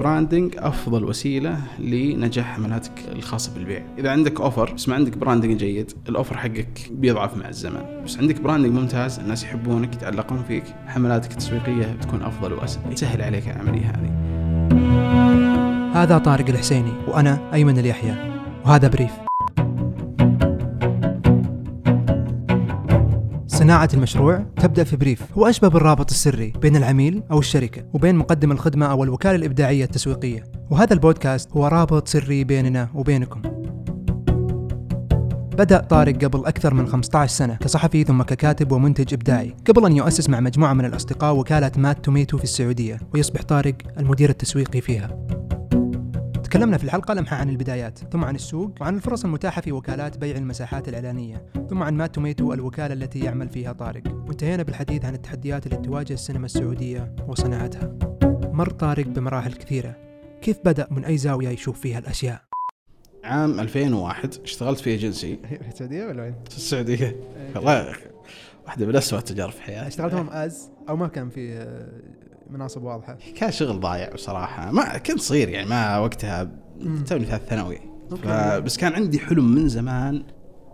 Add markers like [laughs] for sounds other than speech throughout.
ال branding أفضل وسيلة لنجاح حملاتك الخاصة بالبيع. إذا عندك offer بس ما عندك branding جيد ال offer حقك بيضعف مع الزمن. بس عندك branding ممتاز الناس يحبونك يتعلقون فيك حملاتك التسويقية بتكون أفضل وأسهل. تسهل عليك العملية هذه. هذا طارق الحسيني وأنا أيمن اليحيى وهذا بريف. صناعة المشروع تبدأ في بريف. هو أشبه بالرابط السري بين العميل أو الشركة وبين مقدم الخدمة أو الوكالة الإبداعية التسويقية. وهذا البودكاست هو رابط سري بيننا وبينكم. بدأ طارق قبل أكثر من 15 سنة كصحفي ثم ككاتب ومنتج إبداعي. قبل أن يؤسس مع مجموعة من الأصدقاء وكالة Mad Tomato في السعودية ويصبح طارق المدير التسويقي فيها. تكلمنا في الحلقة لمحة عن البدايات ثم عن السوق وعن الفرص المتاحة في وكالات بيع المساحات الإعلانية ثم عن Mad Tomato الوكالة التي يعمل فيها طارق. وانتهينا بالحديث عن التحديات التي تواجه السينما السعودية وصناعتها. مر طارق بمراحل كثيرة. كيف بدأ من أي زاوية يشوف فيها الأشياء؟ عام 2001 اشتغلت في ايجنسي [laughs] في السعودية ولا وين؟ في السعودية. والله واحدة من اسوء التجارب في حياتي. اشتغلتهم as أو ما كان في آه، مناصب واضحة كان شغل ضايع بصراحة ما كنت صغير يعني ما وقتها. توني ثالث ثانوي. فبس كان عندي حلم من زمان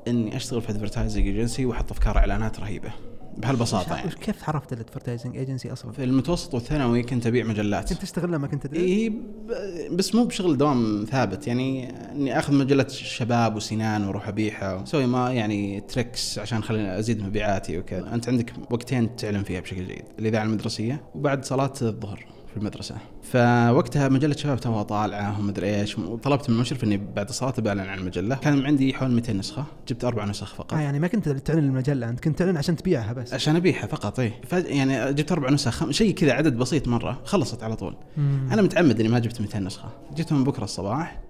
إني أشتغل في advertising agency وأحط أفكار إعلانات رهيبة بهالبساطة يعني. كيف عرفت ال advertising agency أصلا؟ في المتوسط والثانوي كنت أبيع مجلات. كنت تشتغل لما كنت تدرس؟ ب- بس مو بشغل دوام ثابت. يعني إني آخذ مجلة شباب وسنان وأروح أبيعها وأسوي ما يعني tricks عشان خليني أزيد مبيعاتي وكذا. أنت عندك وقتين تعلم فيها بشكل جيد الإذاعة المدرسية وبعد صلاة الظهر. في المدرسة. فوقتها مجلة شباب توها طالعة ومدري إيش وطلبت من المشرف إني بعد الصلاه بعلن عن المجلة. كان عندي حول 200 نسخة جبت أربع نسخ فقط. آه يعني ما كنت تعلن المجلة أنت كنت تعلن عشان تبيعها بس. عشان أبيعها فقط اي يعني جبت أربع نسخ خم- شيء كذا عدد بسيط مرة خلصت على طول. مم. أنا متعمد إني ما جبت 200 نسخة. جبتهم بكرة الصباح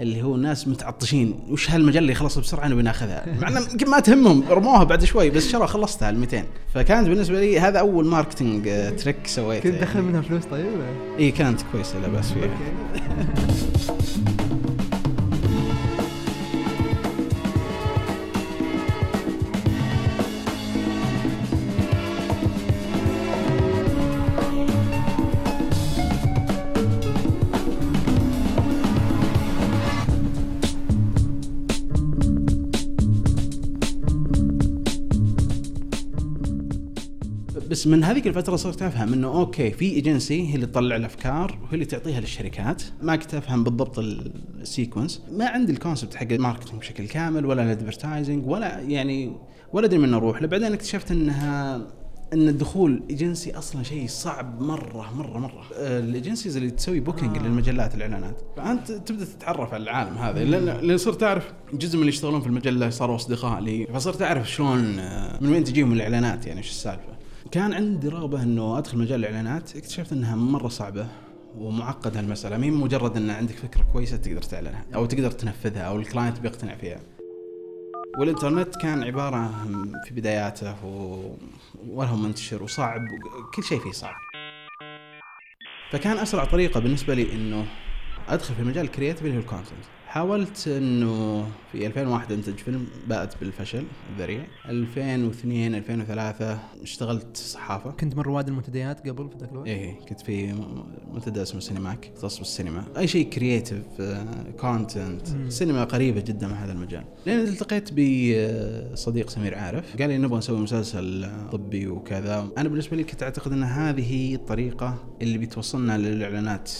اللي هو الناس متعطشين. وش هالمجلة يخلص بسرعة نبي ناخذها؟ مع إنه يمكن ما تهمهم رموها بعد شوي بس شرى خلصتها ال 200 فكانت بالنسبة لي هذا أول marketing آه، trick سويته كنت تدخل منها فلوس طيب؟ اي كانت كويسة لا بأس فيها. [laughs] بس من هذيك الفترة صرت أفهم إنه okay في ايجنسي هي اللي تطلع الأفكار وهي اللي تعطيها للشركات. ما كنت أفهم بالضبط ال sequence ما عندي ال concept حق ال marketing بشكل كامل ولا ال advertising ولا يعني ولا أدري من أروح. بعدين اكتشفت إنها إن الدخول ايجنسي أصلا شيء صعب مرة مرة مرة. ال agencies اللي تسوي booking آه. للمجلات الإعلانات. فأنت تبدأ تتعرف على العالم هذا. لأن صرت أعرف جزء من اللي يشتغلون في المجلة صاروا أصدقاء لي. فصرت أعرف شلون آه، من وين تجيهم الإعلانات يعني إيش السالفة. كان عندي رغبة إنه أدخل مجال الإعلانات. اكتشفت إنها مرة صعبة ومعقدة المسألة. مي مجرد إن عندك فكرة كويسة تقدر تعلنها أو تقدر تنفذها أو ال client بيقتنع فيها. والإنترنت كان عبارة في بداياته و... ولا هو منتشر وصعب كل شيء فيه صعب. فكان أسرع طريقة بالنسبة لي إنه أدخل في مجال ال creative اللي هو ال content حاولت إنه في 2001 انتج فيلم بات بالفشل الذريع 2002 2003 اشتغلت صحافة. كنت من رواد المنتديات قبل في ذاك الوقت؟ إيه كنت في منتدى اسمه سينماك مختص بالسينما أي شيء creative content مم. السينما قريبة جدا من هذا المجال. لين التقيت بصديق سمير عارف. قال لي نبغى نسوي مسلسل طبي وكذا. أنا بالنسبة لي كنت أعتقد إن هذه هي الطريقة اللي بتوصلنا للإعلانات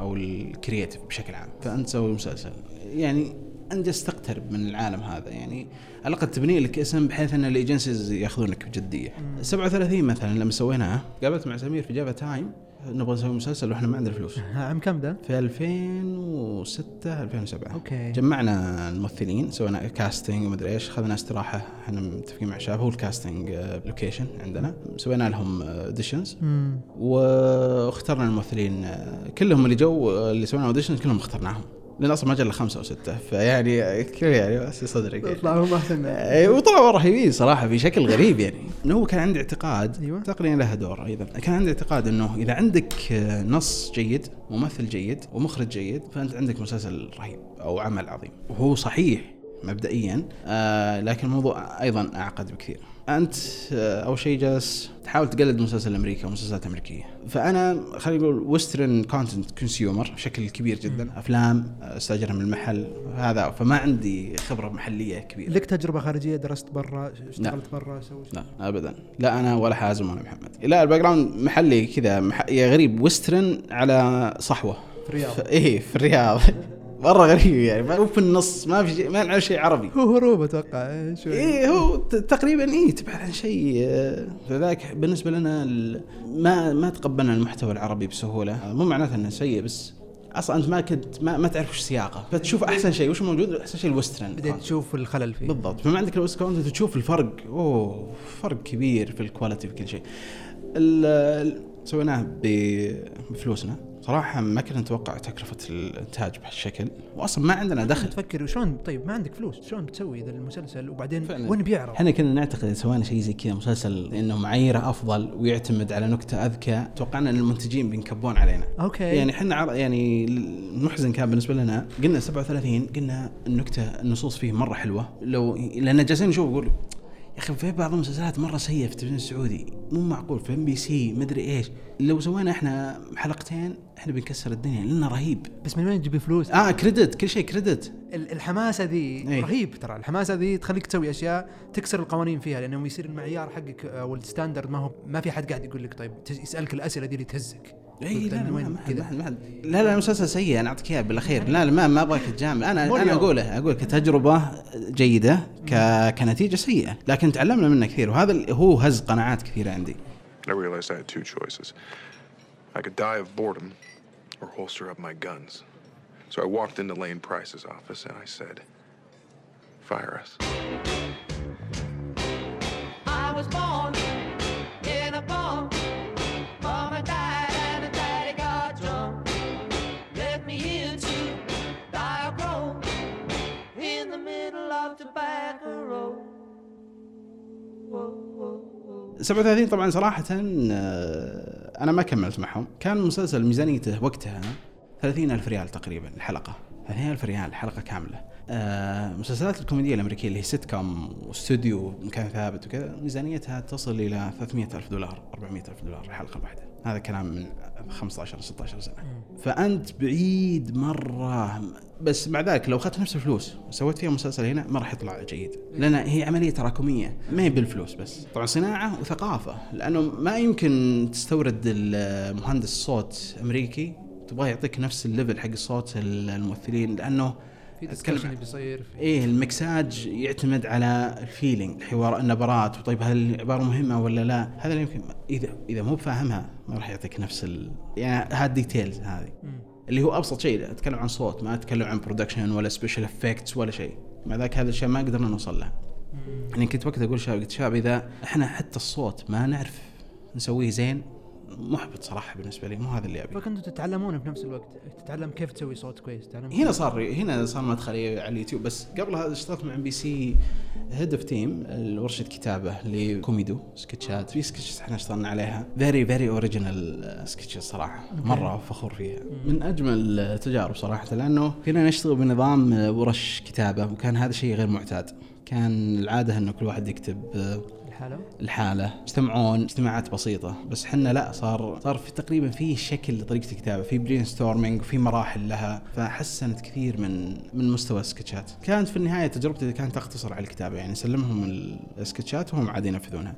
أو ال creative بشكل عام. فأنت تسوي مسلسل. يعني أنت جالس تقترب من العالم هذا. يعني على الأقل تبني لك اسم بحيث أن ال agencies يأخذونك بجدية. مم. 37 مثلا لما سويناها قابلت مع سمير في جافا تايم. نبغى نسوي مسلسل وإحنا ما عندنا فلوس. عام كم ده؟ في 2006 2007 okay. جمعنا الممثلين سوينا casting ومدري إيش اخذنا استراحة إحنا متفقين مع شباب هو ال casting location عندنا. سوينا لهم auditions مم. واخترنا الممثلين آه، كلهم اللي جو آه، اللي سوينا auditions كلهم اخترناهم. لأن أصلا مجله خمسة أو ستة فيعني كل يعني بس صدرك يعني. يطلعوا هم احسن إيه، وطلعوا رهيبين صراحة في شكل غريب يعني. انه [laughs] هو كان عندي اعتقاد أيوة. تقنيا لها دور أيضا. كان عندي اعتقاد إنه إذا عندك نص جيد ممثل جيد ومخرج جيد فأنت عندك مسلسل رهيب أو عمل عظيم. وهو صحيح مبدئيا آه لكن الموضوع أيضا أعقد بكثير. أنت آه أول شيء جالس تحاول تقلد مسلسل أمريكا ومسلسلات أمريكية. فأنا خلينا نقول western content consumer بشكل كبير جدا. أفلام استاجرها من المحل هذا فما عندي خبرة محلية كبيرة. لك تجربة خارجية درست برا اشتغلت برا سويت لا ابدا. لا أنا ولا حازم ولا محمد. لا ال background محلي كذا مح... يا غريب western على صحوة. في الرياض. إيه في الرياض. [laughs] مرة غريب يعني ما هو في النص ما في شيء ما نعرف شيء عربي. هو هروب أتوقع إيه، شوي. إيه هو تقريبا إيه تبحث عن شيء آه، فذاك بالنسبة لنا ما ما تقبلنا المحتوى العربي بسهولة. آه، مو معناته إنه سيء بس أصلا أنت ما كنت ما, ما تعرف وش سياقه. فتشوف أحسن شيء وش موجود؟ أحسن شيء ال western. بديت تشوف الخلل فيه. بالضبط. فما عندك ال west content تشوف الفرق. أوه فرق كبير في ال quality في كل شيء سويناه بفلوسنا. صراحة ما كنا نتوقع تكلفة الإنتاج بهالشكل وأصلا ما عندنا دخل. تفكر شلون طيب ما عندك فلوس شلون بتسوي ذا المسلسل وبعدين فعلاً. وين بيعرض؟ إحنا كنا نعتقد إذا سوينا شيء زي كذا مسلسل إنه معاييره أفضل ويعتمد على نكتة أذكى توقعنا إن المنتجين بينكبون علينا. okay. يعني إحنا عر- يعني المحزن كان بالنسبة لنا قلنا 37 قلنا النكتة النصوص فيه مرة حلوة. لو لأن جالسين نشوف نقول أخي في بعض المسلسلات مرة سيئة في التلفزيون السعودي. مو معقول في إم بي سي مدري إيش. لو سوينا إحنا حلقتين إحنا بنكسر الدنيا لأنه رهيب. بس من وين تجيب فلوس؟ آه credit كل شيء credit. ال- الحماسة ذي إيه. رهيب ترى. الحماسة ذي تخليك تسوي أشياء تكسر القوانين فيها لأنه يصير المعيار حقك أو الستاندرد ما هو ما في حد قاعد يقول لك طيب يسألك الأسئلة دي اللي تهزك. اي لا لا ما وين ما ما لا لا المسلسل سيء أنا أعطيك اياه بالأخير لا لا ما ما أبغاك تجامل أنا أنا. أقوله أقول كتجربة جيدة ك كنتيجة سيئة لكن تعلمنا منه كثير وهذا هو هز قناعات كثيرة عندي I realized I had two choices. I could die of boredom or holster up my guns. So I walked into Lane Price's office and I said, Fire us. I was born in a barn. 37 طبعا صراحة آه، أنا ما كملت معهم. كان المسلسل ميزانيته وقتها 30 ألف ريال تقريبا الحلقة. 30 ألف ريال حلقة كاملة. آه، مسلسلات الكوميديا الأمريكية اللي هي سيت كوم واستوديو مكان ثابت وكذا ميزانيتها تصل إلى 300 ألف دولار 400 ألف دولار الحلقة الواحده هذا كلام من 15 16 سنة. فأنت بعيد مرة بس مع ذلك لو أخذت نفس الفلوس وسويت فيها مسلسل هنا ما راح يطلع جيد. لأن هي عملية تراكمية ما هي بالفلوس بس. طبعا صناعة وثقافة لأنه ما يمكن تستورد ال- مهندس صوت أمريكي تبغاه يعطيك نفس ال level حق صوت ال- الممثلين لأنه في discussion بيصير في إيه المكساج يعتمد على ال feeling الحوار النبرات وطيب هل العبارة مهمة ولا لا؟ هذا اللي يمكن إذا إذا مو بفاهمها ما راح يعطيك نفس ال... يعني هاد details هذه. اللي هو أبسط شيء أتكلم عن صوت ما أتكلم عن production ولا special effects ولا شيء. مع ذاك هذا الشيء ما قدرنا نوصل له. يعني كنت وقت أقول شباب قلت شباب إذا إحنا حتى الصوت ما نعرف نسويه زين محبط صراحة بالنسبة لي مو هذا اللي أبي. فكنتوا تتعلمون في نفس الوقت تتعلم كيف تسوي صوت كويس تتعلم هنا صار هنا صار مدخلي على اليوتيوب. بس قبل هذا اشتغلت مع ام بي سي head of team ورشة كتابة لكوميدو سكتشات. في سكتشات إحنا اشتغلنا عليها. very very original سكتشات صراحة. مرة فخور فيها. من أجمل التجارب صراحة لأنه كنا نشتغل بنظام ورش كتابة وكان هذا شيء غير معتاد. كان العادة إنه كل واحد يكتب الحالة؟ الحالة. يجتمعون اجتماعات بسيطة. بس حنا لا صار صار في تقريبا في شكل لطريقة الكتابة. في brainstorming وفي مراحل لها. فحسنت كثير من من مستوى السكتشات. كانت في النهاية تجربتي كانت تقتصر على الكتابة. يعني سلمهم السكتشات وهم عاد ينفذونها.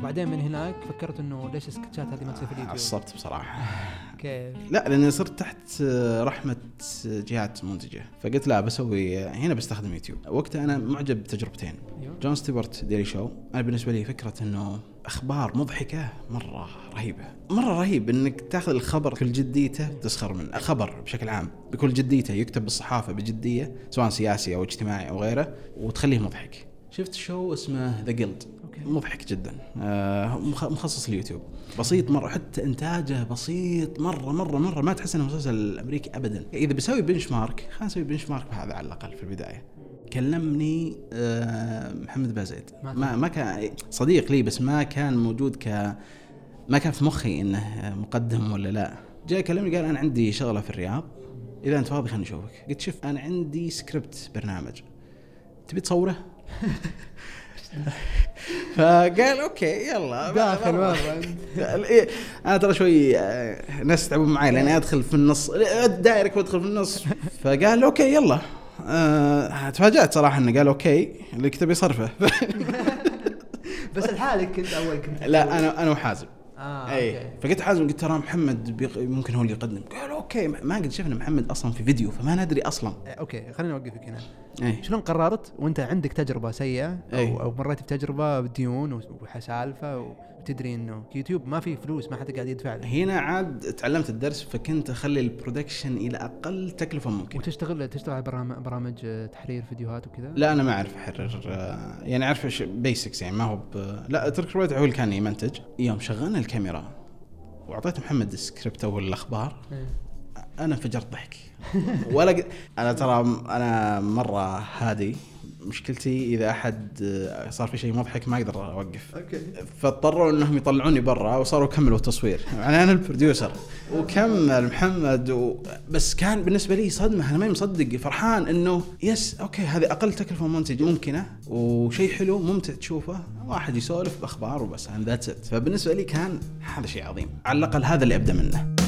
وبعدين من هناك فكرت إنه ليش السكتشات هذه ما تصير في اليوتيوب؟ عصبت بصراحة. [laughs] كيف؟ لا لأني صرت تحت رحمة جهات منتجة. فقلت لا بسوي هنا بستخدم يوتيوب. وقتها أنا معجب بتجربتين. أيوه. جون ستيوارت Daily Show أنا بالنسبة لي فكرة إنه أخبار مضحكة مرة رهيبة. مرة رهيب إنك تأخذ الخبر بكل جديته تسخر منه. الخبر بشكل عام بكل جديته يكتب بالصحافة بجدية سواء سياسي أو اجتماعي أو غيره وتخليه مضحك. شفت شو اسمه ذا okay مضحك جدا. آه مخ- مخصص اليوتيوب بسيط مرة حتى إنتاجه بسيط مرة مرة مرة. ما تحس إنه مسلسل أمريكي ابدا. إذا بسوي benchmark خلينا نسوي benchmark بهذا على الأقل في البداية. كلمني آه محمد بازيد ما ما كان صديق لي بس ما كان موجود ك ما كان في مخي إنه مقدم ولا لا. جاء كلمني قال أنا عندي شغلة في الرياض. إذا أنت فاضي خلينا نشوفك قلت شوف أنا عندي سكريبت برنامج. تبي تصوره؟ [laughs] [laughs] فقال okay يلا. داخل. مرة. إيه، أنا ترى شوي آه، ناس يتعبون معي لأني أدخل في النص. direct وأدخل في النص. فقال okay يلا. آه، تفاجأت صراحة إنه قال okay اللي يكتب يصرفه [laughs] بس لحالك كنت أول كنت لا أنا أنا وحازم. آه اي okay. فقلت حازم قلت ترى محمد بيق... ممكن هو اللي يقدم. قال okay ما قد شفنا محمد أصلا في فيديو فما ندري أصلا. okay خليني أوقفك هنا. اي شلون قررت وأنت عندك تجربة سيئة؟ أي. أو, أو مريت بتجربة بديون وسالفه وتدري إنه يوتيوب ما فيه فلوس ما حد قاعد يدفع له. هنا عاد تعلمت الدرس فكنت أخلي ال production إلى أقل تكلفة ممكن وتشتغل تشتغل على برامج, برامج آه، تحرير فيديوهات وكذا؟ لا أنا ما أعرف أحرر آه، يعني أعرف إيش basics يعني ما هو ب... لا ترك رويد هو اللي كان يمنتج. يوم شغلنا الكاميرا وأعطيت محمد السكريبت أو الأخبار. إيه. أنا انفجرت ضحك. ولا ق... أنا ترى أنا مرة هادي. مشكلتي إذا أحد آه، صار في شيء مضحك ما أقدر أوقف. okay. فاضطروا إنهم يطلعوني برا وصاروا كملوا التصوير. يعني أنا ال producer وكمل محمد و... بس كان بالنسبة لي صدمة أنا ماني مصدق فرحان إنه yes okay هذه أقل تكلفة منتج ممكنة وشيء حلو ممتع تشوفه واحد يسولف بأخبار وبس that's it. فبالنسبة لي كان هذا شيء عظيم على الأقل هذا اللي أبدأ منه.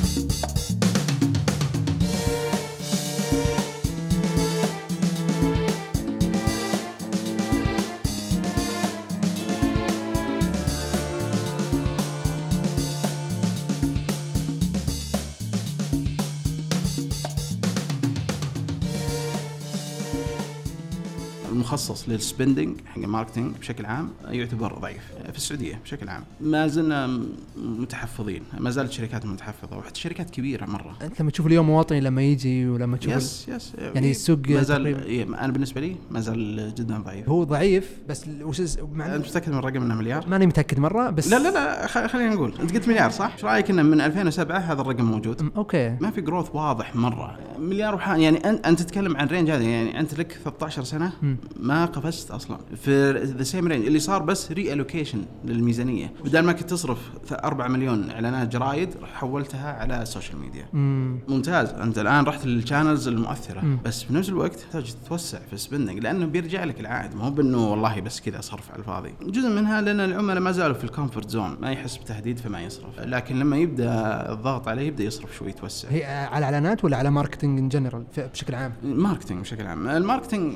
المخصص لل spending حق ال marketing بشكل عام يعتبر ضعيف في السعودية بشكل عام ما زلنا متحفظين ما زالت الشركات متحفظة وحتى شركات كبيرة مرة أنت لما تشوف اليوم مواطني لما يجي ولما تشوف yes yes يعني السوق ما زال إيه، أنا بالنسبة لي ما زال جدا ضعيف هو ضعيف بس وش مع أنت متأكد من الرقم إنه مليار؟ ماني متأكد مرة بس لا لا لا خ- خلينا نقول أنت قلت مليار صح؟ إيش رأيك إنه من 2007 هذا الرقم موجود؟ okay ما في growth واضح مرة مليار وحان يعني أنت تتكلم عن range هذا يعني أنت لك 13 سنة مم. ما قفزت أصلا. في the same range اللي صار بس reallocation للميزانية. بدل ما كنت تصرف 4 مليون إعلانات جرايد حولتها على السوشيال ميديا امم ممتاز. أنت الآن رحت لل channels المؤثرة. مم. بس في نفس الوقت تحتاج تتوسع في ال spending لأنه بيرجع لك العائد. ما هو بأنه والله بس كذا صرف على الفاضي. جزء منها لأن العملاء ما زالوا في ال comfort zone ما يحس بتهديد فما يصرف. لكن لما يبدأ الضغط عليه يبدأ يصرف شوي يتوسع. هي على اعلانات ولا على marketing in general بشكل عام. ال marketing بشكل عام. ال marketing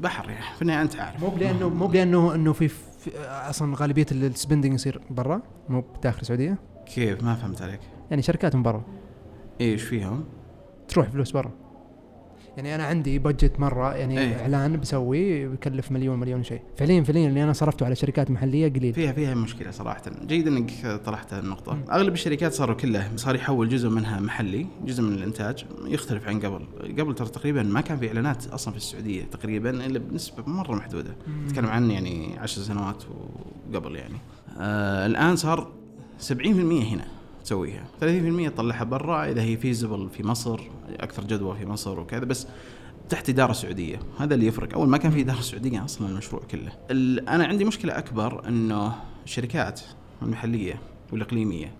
بحر يعني في النهاية أنت عارف. مو لأنه مو لأنه إنه في, في أصلا غالبية ال spending يصير برا مو بداخل السعودية. كيف؟ ما فهمت عليك. يعني شركات من برا. إيش فيهم؟ تروح فلوس برا. يعني أنا عندي budget مرة يعني إيه. إعلان بسويه بيكلف مليون مليون شيء. فعليا فعليا اللي أنا صرفته على شركات محلية قليل. فيها فيها مشكلة صراحة. جيد إنك طرحت النقطة. أغلب الشركات صاروا كلها صار يحول جزء منها محلي جزء من الإنتاج يختلف عن قبل. قبل ترى تقريبا ما كان في إعلانات أصلا في السعودية تقريبا إلا بنسبة مرة محدودة. نتكلم عن يعني عشر سنوات وقبل يعني. آه الآن صار 70% هنا. تسويها. 30% تطلعها برا إذا هي فيزبل في مصر أكثر جدوى في مصر وكذا بس تحت إدارة سعودية. هذا اللي يفرق. أول ما كان في إدارة سعودية أصلا المشروع كله. أنا عندي مشكلة أكبر إنه الشركات المحلية والإقليمية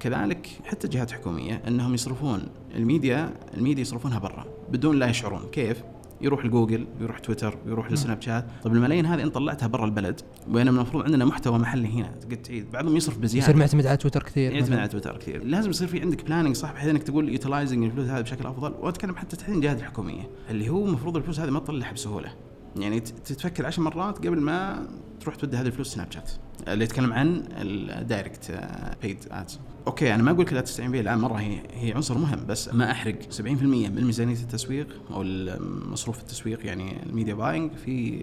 كذلك حتى جهات حكومية إنهم يصرفون ال media ال media يصرفونها برا بدون لا يشعرون. كيف؟ يروح لجوجل يروح تويتر يروح لسناب شات. طب الملايين هذه انت طلعتها برا البلد بينما المفروض عندنا محتوى محلي هنا. قد تعيد بعضهم يصرف بزيادة. يصير معتمد على تويتر كثير يعتمد. على تويتر كثير. لازم يصير في عندك planning صح بحيث إنك تقول utilizing الفلوس هذه بشكل أفضل. وأتكلم حتى تحديدا الجهات الحكومية. اللي هو المفروض الفلوس هذه ما تطلعها بسهولة. يعني تتفكر عشر مرات قبل ما تروح تودي هذه الفلوس سناب شات. اللي يتكلم عن ال direct paid ads okay أنا ما أقول لك لا تستعين به الآن مرة هي هي عنصر مهم بس ما أحرق. 70% من ميزانية التسويق أو مصروف التسويق يعني ال media buying في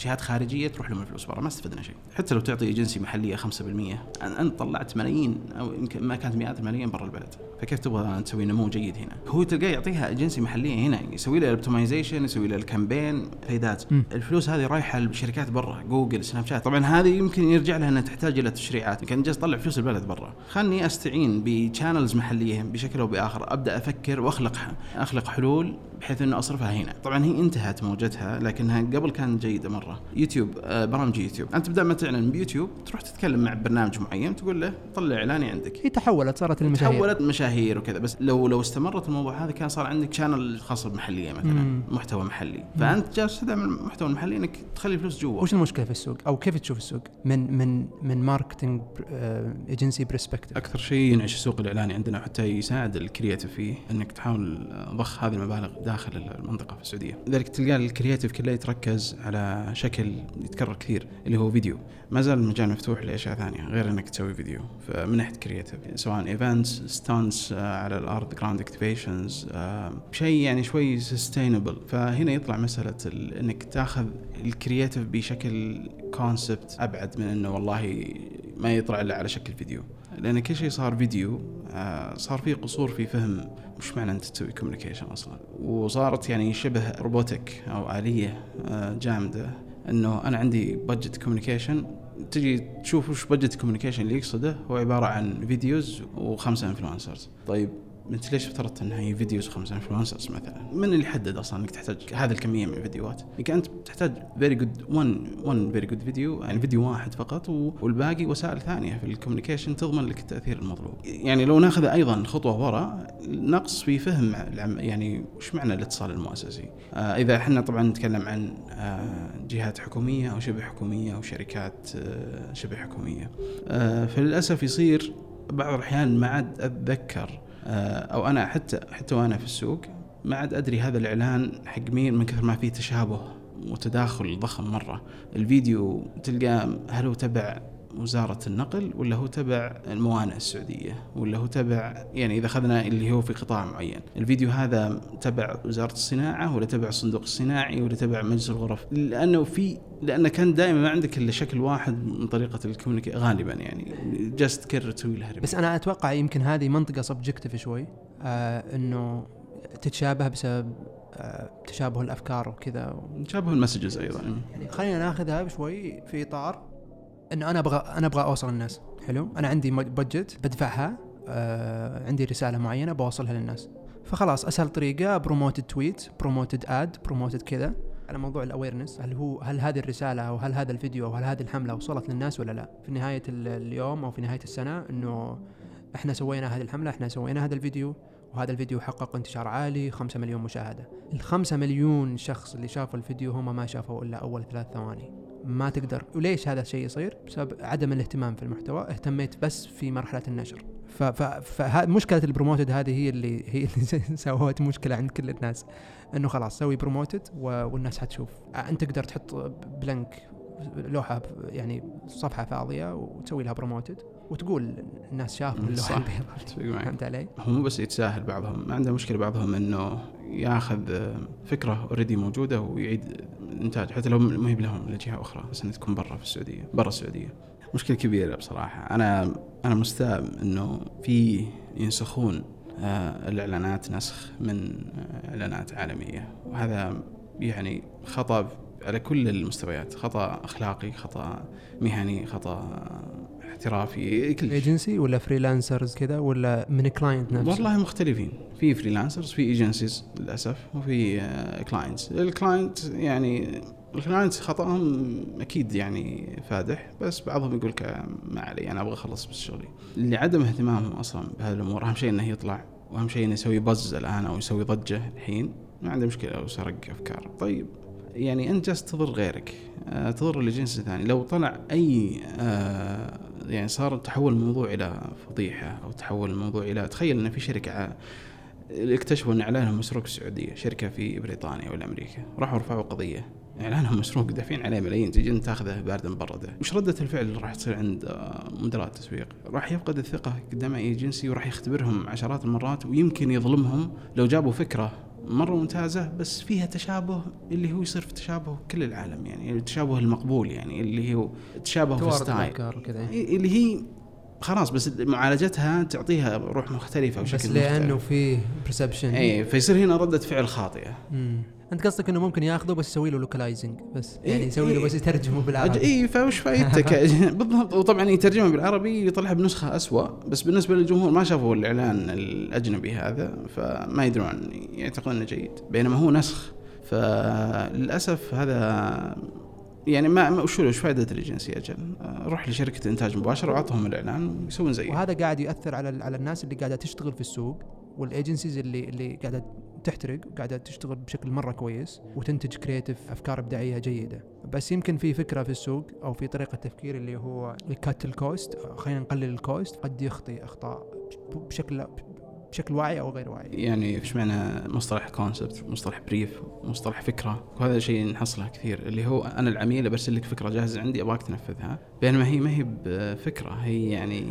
جهات خارجية تروح لهم الفلوس برا ما استفدنا شيء. حتى لو تعطي إيجنسي محلية 5% أن- انت طلعت ملايين أو يمكن ما كانت مئات الملايين برا البلد. فكيف تبغى تسوي نمو جيد هنا؟ هو تلقاه يعطيها ايجنسي محلية هنا يسوي لها ال optimization يسوي لها ال campaign فايدات مم. الفلوس هذه رايحة لشركات برا جوجل سناب شات طبعا هذه يمكن يرجع لها إنها تحتاج إلى تشريعات. يمكن جالس تطلع فلوس البلد برا. خلني أستعين ب channels محلية بشكل أو بآخر أبدأ أفكر واخلق أخلق حلول بحيث انه أصرفها هنا. طبعا هي انتهت موجتها لكنها قبل كانت جيدة مرة. يوتيوب آه، برامج يوتيوب. أنت بدل ما تعلن بيوتيوب تروح تتكلم مع برنامج معين تقول له طلع إعلاني عندك. هي تحولت صارت المشاهير. تحولت مشاهير وكذا. بس لو لو استمرت الموضوع هذا كان صار عندك channel خاص بالمحليه مثلا مم. محتوى محلي. فأنت جالس تدعم المحتوى المحلي إنك تخلي فلوس جوا. وش المشكلة في السوق؟ أو كيف تشوف السوق؟ من من من marketing agency perspective أكثر شيء ينعش السوق الإعلاني عندنا حتى يساعد ال creative فيه إنك تحاول ضخ هذه المبالغ. داخل المنطقة في السعودية. لذلك تلقى ال creative كله يتركز على شكل يتكرر كثير اللي هو فيديو. ما زال المجال مفتوح لأشياء ثانية غير إنك تسوي فيديو. فمن ناحية creative سواء events stunts على الأرض ground activations شيء يعني شوي sustainable فهنا يطلع مسألة ال- إنك تاخذ ال creative بشكل concept أبعد من إنه والله ما يطلع إلا على شكل فيديو. لأن كل شيء صار فيديو آه، صار في قصور في فهم. وش معنى أنت تسوي communication أصلا؟ وصارت يعني شبه robotic أو آلية آه، جامدة إنه أنا عندي budget communication تجي تشوف وش budget communication اللي يقصده هو عبارة عن videos وخمسة influencers طيب انت ليش افترضت انها هي videos وخمسه influencers مثلا؟ من اللي يحدد أصلا إنك تحتاج هذه الكمية من الفيديوهات؟ يعني أنت تحتاج very good 1 1 very good video يعني فيديو واحد فقط والباقي وسائل ثانية في ال communication تضمن لك التأثير المطلوب. يعني لو ناخذ أيضا خطوة وراء نقص في فهم يعني وش معنى الاتصال المؤسسي؟ آه إذا إحنا طبعا نتكلم عن آه جهات حكومية أو شبه حكومية أو شركات آه شبه حكومية. آه فللأسف يصير بعض الأحيان ما عاد أتذكر أو أنا حتى حتى وأنا في السوق ما عاد أدري هذا الإعلان حق مين من كثر ما فيه تشابه وتداخل ضخم مرة. الفيديو تلقاه هل هو تبع وزارة النقل ولا هو تبع الموانئ السعودية؟ ولا هو تبع يعني إذا أخذنا اللي هو في قطاع معين. الفيديو هذا تبع وزارة الصناعة ولا تبع الصندوق الصناعي ولا تبع مجلس الغرف؟ لأنه في لأن كان دائما ما عندك إلا شكل واحد من طريقة الكوميونيكي غالبا يعني. جالس تكرر تسوي له بس أنا أتوقع يمكن هذه منطقة subjective شوي آه إنه تتشابه بسبب آه تشابه الأفكار وكذا. تشابه ال messages أيضا. يعني خلينا ناخذها شوي في إطار إنه أنا أبغى أنا أبغى أوصل الناس حلو؟ أنا عندي budget بدفعها آه عندي رسالة معينة بوصلها للناس. فخلاص أسهل طريقة promoted tweet promoted ad promoted كذا. على موضوع ال awareness هل هو هل هذه الرسالة أو هل هذا الفيديو أو هل هذه الحملة وصلت للناس ولا لا؟ في نهاية ال- اليوم أو في نهاية السنة إنه إحنا سوينا هذه الحملة إحنا سوينا هذا الفيديو وهذا الفيديو حقق انتشار عالي 5 مليون مشاهدة. الخمسة مليون شخص اللي شافوا الفيديو هم ما شافوا إلا أول ثلاث ثواني. ما تقدر. وليش هذا الشيء يصير؟ بسبب عدم الاهتمام في المحتوى. اهتميت بس في مرحلة النشر. فمشكله ال promoted هذه هي اللي [laughs] هي اللي [laughs] سوت مشكلة عند كل الناس. إنه خلاص سوي promoted والناس حتشوف. أنت تقدر تحط blank لوحة يعني صفحة فاضية وتسوي لها promoted وتقول الناس شافوا اللوحة. البيضاء. [laughs] فهمت علي؟ هو مو بس يتساهل بعضهم ما عنده مشكلة بعضهم إنه ياخذ فكرة already موجودة ويعيد الانتاج حتى لو ما هي لهم لجهه أخرى بس إنها تكون برا في السعودية برا السعودية. مشكلة كبيرة بصراحة. أنا أنا مستاء إنه في ينسخون آه، الإعلانات نسخ من آه، إعلانات عالمية. وهذا يعني خطأ على كل المستويات خطأ أخلاقي خطأ مهني خطأ احترافي كل شيء ايجنسي ولا freelancers كذا ولا من client نفسه؟ والله مختلفين. في freelancers في agencies للأسف وفي clients ال client يعني ال client خطأهم أكيد يعني فادح بس بعضهم يقول لك ما علي أنا أبغى أخلص بس شغلي اللي عدم اهتمامهم أصلا بهذه الأمور أهم شيء إنه يطلع وأهم شيء إنه يسوي بز الآن أو يسوي ضجة الحين. ما عنده مشكلة لو سرق أفكار. طيب يعني أنت جالس تضر غيرك آه، تضر الجنس الثاني. لو طلع أي آه، يعني صار تحول الموضوع إلى فضيحة أو تحول الموضوع إلى تخيل إن في شركة اكتشفوا إن إعلانهم مسروق في السعودية شركة في بريطانيا ولا أمريكا راحوا رفعوا قضية. إعلانهم مسروق دافعين عليه ملايين تجي تاخذه بارد مبرده وش ردة الفعل اللي راح تصير عند آه، مدراء التسويق؟ راح يفقد الثقة قدام اي جنسي وراح يختبرهم عشرات المرات ويمكن يظلمهم لو جابوا فكرة مرة ممتازة بس فيها تشابه اللي هو يصير في تشابه كل العالم يعني التشابه المقبول يعني اللي هو تشابه في style. اللي هي خلاص بس معالجتها تعطيها روح مختلفة وشكل بس لأنه مختلف. فيه perception إي فيصير هنا ردة فعل خاطئة. أنت قصدك إنه ممكن ياخذه بس يسوي له localizing بس يعني إيه، يسوي له إيه. بس يترجمه بالعربي. اي فوش فايدتك [laughs] بالضبط. وطبعا يترجمها بالعربي يطلعها بنسخة أسوأ بس بالنسبة للجمهور ما شافوا الإعلان الأجنبي هذا فما يدرون يعتقدون إنه جيد. بينما هو نسخ. فللأسف هذا يعني ما وشو وش فائده الاجنسي أجل؟ آه، روح لشركة إنتاج مباشر وأعطهم الإعلان ويسوون زيه. وهذا قاعد ياثر على على الناس اللي قاعدة تشتغل في السوق وال agencies اللي اللي قاعدة تحترق وقاعده تشتغل بشكل مرة كويس وتنتج creative أفكار إبداعية جيدة. بس يمكن في فكرة في السوق أو في طريقة تفكير اللي هو ال cut ال cost خلينا نقلل ال cost قد يخطي أخطاء بشكل بشكل واعي أو غير واعي. يعني إيش معنى مصطلح concept مصطلح brief مصطلح فكرة؟ وهذا شيء نحصله كثير اللي هو أنا العميل برسل لك فكرة جاهزة عندي أبغاك تنفذها. بينما هي ما هي بفكرة هي يعني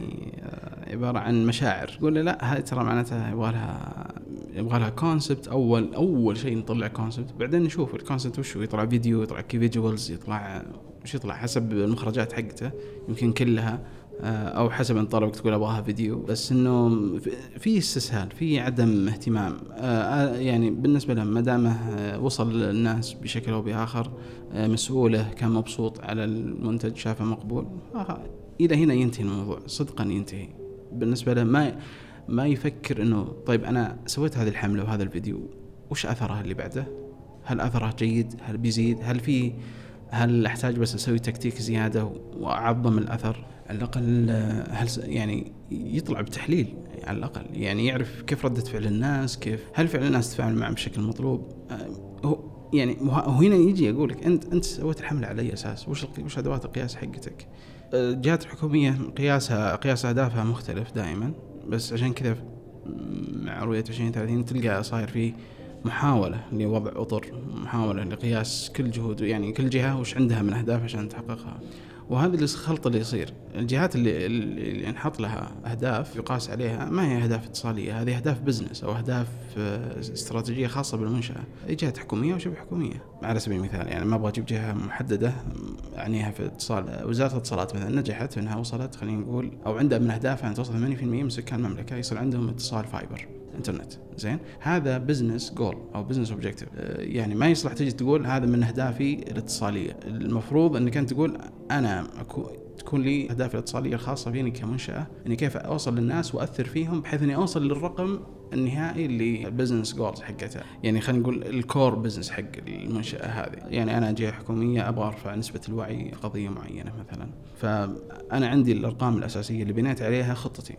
آه، عبارة عن مشاعر. تقول لا هاي ترى معناتها يبغى لها يبغى لها concept أول أول شيء نطلع concept بعدين نشوف ال concept وش هو يطلع فيديو يطلع key visuals يطلع وش يطلع حسب المخرجات حقته. يمكن كلها أو حسب إن طلبك تقول ابغاها فيديو بس إنه في- استسهال في عدم اهتمام آه، آه، يعني بالنسبة لهم ما دامه آه، وصل للناس بشكل أو بآخر آه، مسؤولة كان مبسوط على المنتج شافه مقبول آه، إلى هنا ينتهي الموضوع صدقا ينتهي بالنسبة له ما ما يفكر إنه طيب أنا سويت هذه الحملة وهذا الفيديو وش آثرها اللي بعده؟ هل اثره جيد؟ هل بيزيد؟ هل في هل أحتاج بس أسوي تكتيك زيادة وأعظم الأثر؟ على الأقل آه، هل يعني يطلع بتحليل على الأقل يعني يعرف كيف ردة فعل الناس كيف هل فعلا الناس تتفاعل معه بشكل مطلوب آه، هو يعني وه- وهنا يجي يقول لك أنت أنت سويت الحملة على أي أساس؟ وش وش أدوات القياس حقتك؟ آه، الجهات الحكوميه قياسها قياس أهدافها مختلف دائما بس عشان كذا مع رؤية 2030 تلقى صاير في محاولة لوضع أطر محاولة لقياس كل جهود يعني كل جهة وش عندها من أهداف عشان تحققها وهذا الخلط اللي يصير. الجهات اللي, اللي نحط لها أهداف يقاس عليها ما هي أهداف اتصالية هذه أهداف business أو أهداف آه، استراتيجية خاصة بالمنشأة. هي جهات حكومية وشبه حكومية. على سبيل المثال يعني ما أبغى أجيب جهة محددة أعنيها في الاتصال وزارة الاتصالات مثلا نجحت أنها وصلت خلينا نقول أو عندها من أهدافها أن توصل 80% من سكان المملكة يصير عندهم اتصال fiber انترنت زين؟ هذا business goal أو business objective يعني ما يصلح تجي تقول هذا من أهدافي الاتصالية. المفروض إنك أنت تقول أنا أكون تكون لي أهدافي الاتصالية الخاصة فيني كمنشأة إني كيف أوصل للناس وأثر فيهم بحيث إني أوصل للرقم النهائي اللي ال business goals حقتها يعني خلينا نقول ال core business حق المنشأة هذه. يعني أنا جهه حكومية أبغى أرفع نسبة الوعي قضية معينة مثلا. فأنا عندي الأرقام الأساسية اللي بنيت عليها خطتي.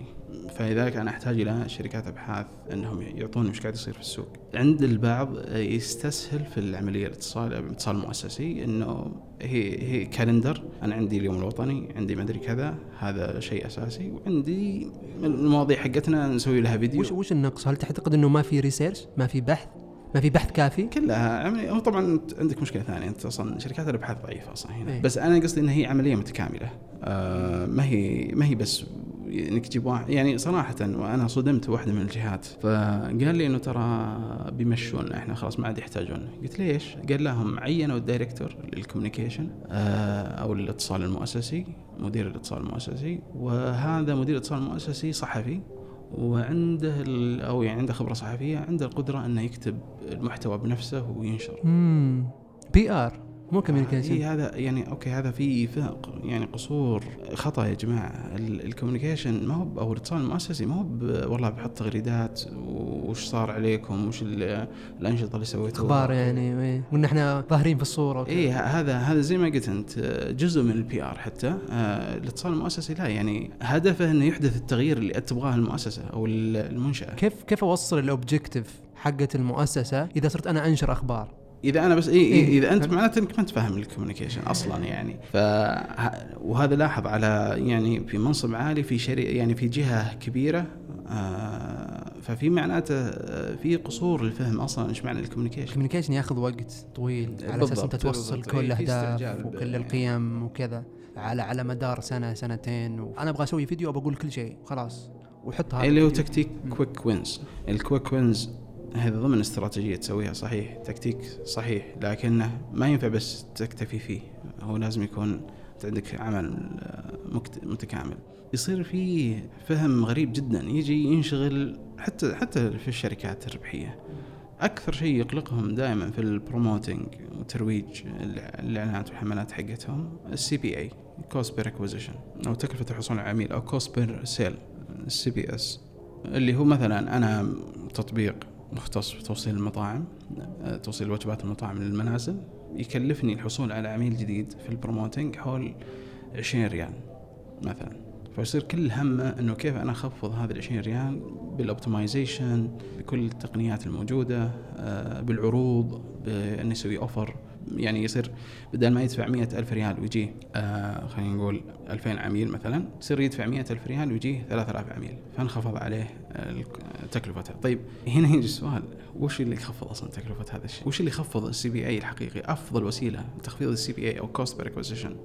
فلذلك أنا أحتاج إلى شركات أبحاث أنهم يعطوني وش قاعد يصير في السوق. عند البعض يستسهل في العملية الاتصال الاتصال المؤسسي إنه هي هي calendar أنا عندي اليوم الوطني عندي ما أدري كذا هذا شيء أساسي وعندي المواضيع حقتنا نسوي لها فيديو وش وش النقص؟ هل تعتقد إنه ما في research؟ ما في بحث؟ ما في بحث كافي؟ كلها عملية هو طبعا عندك مشكلة ثانية أنت أصلا شركات الأبحاث ضعيفة أصلا هنا إيه. بس أنا قصدي انها هي عملية متكاملة آه ما هي ما هي بس إنك تجيب واحد يعني صراحة وأنا صدمت واحدة من الجهات. فقال لي إنه ترى بيمشون إحنا خلاص ما عاد يحتاجون. قلت ليش؟ قال لهم عينوا ال director لل communication آه أو الاتصال المؤسسي مدير الاتصال المؤسسي وهذا مدير الاتصال المؤسسي صحفي وعنده أو يعني عنده خبرة صحفية عنده القدرة إنه يكتب المحتوى بنفسه وينشر. PR مو إيه communication هذا يعني أوكي هذا في فق يعني قصور خطأ يا جماعة. ال- ال communication ما هو أو الاتصال المؤسسي ما هو والله بحط تغريدات وش صار عليكم وش ال- الأنشطة اللي سويتوها. أخبار يعني إيه. وإن إحنا ظاهرين في الصورة ه- هذا هذا زي ما قلت أنت آه، جزء من ال PR حتى. آه، الاتصال المؤسسي لا يعني هدفه إنه يحدث التغيير اللي تبغاه المؤسسة أو ال- المنشأة. كيف كيف أوصل ال objective حقة المؤسسة إذا صرت أنا أنشر أخبار؟ إذا أنا بس إيه إيه. إيه إذا أنت معناته إنك ما انت فاهم ال communication أصلا يعني ف وهذا لاحظ على يعني في منصب عالي في شركه يعني في جهة كبيرة آه ففي معناته آه، في قصور الفهم أصلا إيش معنى ال communication ال communication ياخذ وقت طويل على أنت بالضبط، توصل. كل إيه، استعجال ب- وكل القيم وكذا على على مدار سنة سنتين وأنا أبغى أسوي فيديو أبغى أقول كل شيء خلاص وحط هذا اللي هو. تكتيك quick wins ال quick wins هذا ضمن استراتيجية تسويها. صحيح تكتيك صحيح لكنه ما ينفع بس تكتفي فيه. هو لازم يكون عندك عمل آه، متكامل. يصير فيه فهم غريب جدا. يجي ينشغل حتى حتى في الشركات الربحية. أكثر شيء يقلقهم دائما في ال promoting وترويج الإع- الإعلانات والحملات حقتهم ال CPA cost per acquisition أو تكلفة الحصول على العميل أو cost per sale ال CPS اللي هو مثلا أنا تطبيق مختص بتوصيل المطاعم آه، توصيل وجبات المطاعم للمنازل يكلفني الحصول على عميل جديد في ال promoting حول 20 ريال مثلا. فيصير كل همه إنه كيف أنا أخفض هذه ال 20 ريال بال optimization بكل التقنيات الموجودة آه، بالعروض بانه يسوي offer يعني يصير بدل ما يدفع مئة ألف ريال ويجيه آه خلينا نقول 2000 عميل مثلا يصير يدفع مئة ألف ريال ويجيه 3000 عميل فانخفض عليه تكلفته طيب هنا يجي السؤال وش اللي يخفض أصلا تكلفة هذا الشيء؟ وش اللي يخفض ال CPA الحقيقي؟ أفضل وسيلة لتخفيض ال CPA أو cost per acquisition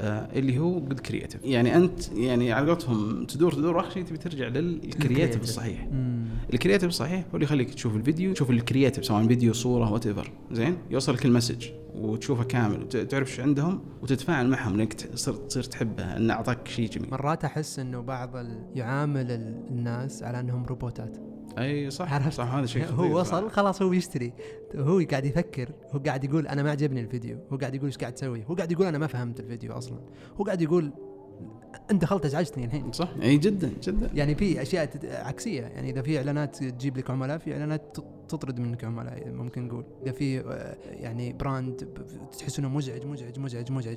اللي هو good creative يعني أنت يعني على قولتهم تدور تدور اخر شيء تبي ترجع لل creative الصحيح. مم. ال creative الصحيح هو اللي يخليك تشوف الفيديو تشوف ال creative سواء فيديو صورة whatever زين؟ يوصلك ال message وتشوفه كامل وت- تعرف إيش عندهم وتتفاعل معهم لانك صرت تصير تحبه إنه أعطاك شيء جميل. مرات أحس إنه بعض. يعامل ال- الناس على إنهم روبوتات. أي صح عرفت؟ صح هذا شيء [laughs] هو وصل. خلاص هو يشتري هو قاعد يفكر هو قاعد يقول أنا ما عجبني الفيديو هو قاعد يقول إيش قاعد تسوي هو قاعد يقول أنا ما فهمت الفيديو أصلا هو قاعد يقول أنت دخلت ازعجتني الحين. صح إي جدا جدا. يعني في أشياء عكسية. يعني إذا في إعلانات تجيب لك عملاء في إعلانات تطرد منك عملاء ممكن نقول. إذا في آه، يعني brand تحس إنه مزعج مزعج مزعج مزعج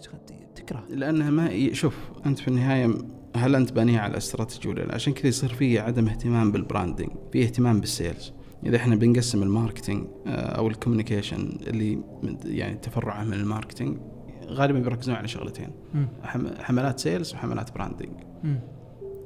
تكره. لأنها ما شوف أنت في النهاية هل أنت بانيها على استراتيجي ولا لا؟ عشان كذا يصير في عدم اهتمام بال branding في اهتمام بال sales إذا إحنا بنقسم ال marketing آه، أو ال communication اللي يعني تفرعه من ال marketing غالبا بيركزون على شغلتين. حملات sales وحملات branding.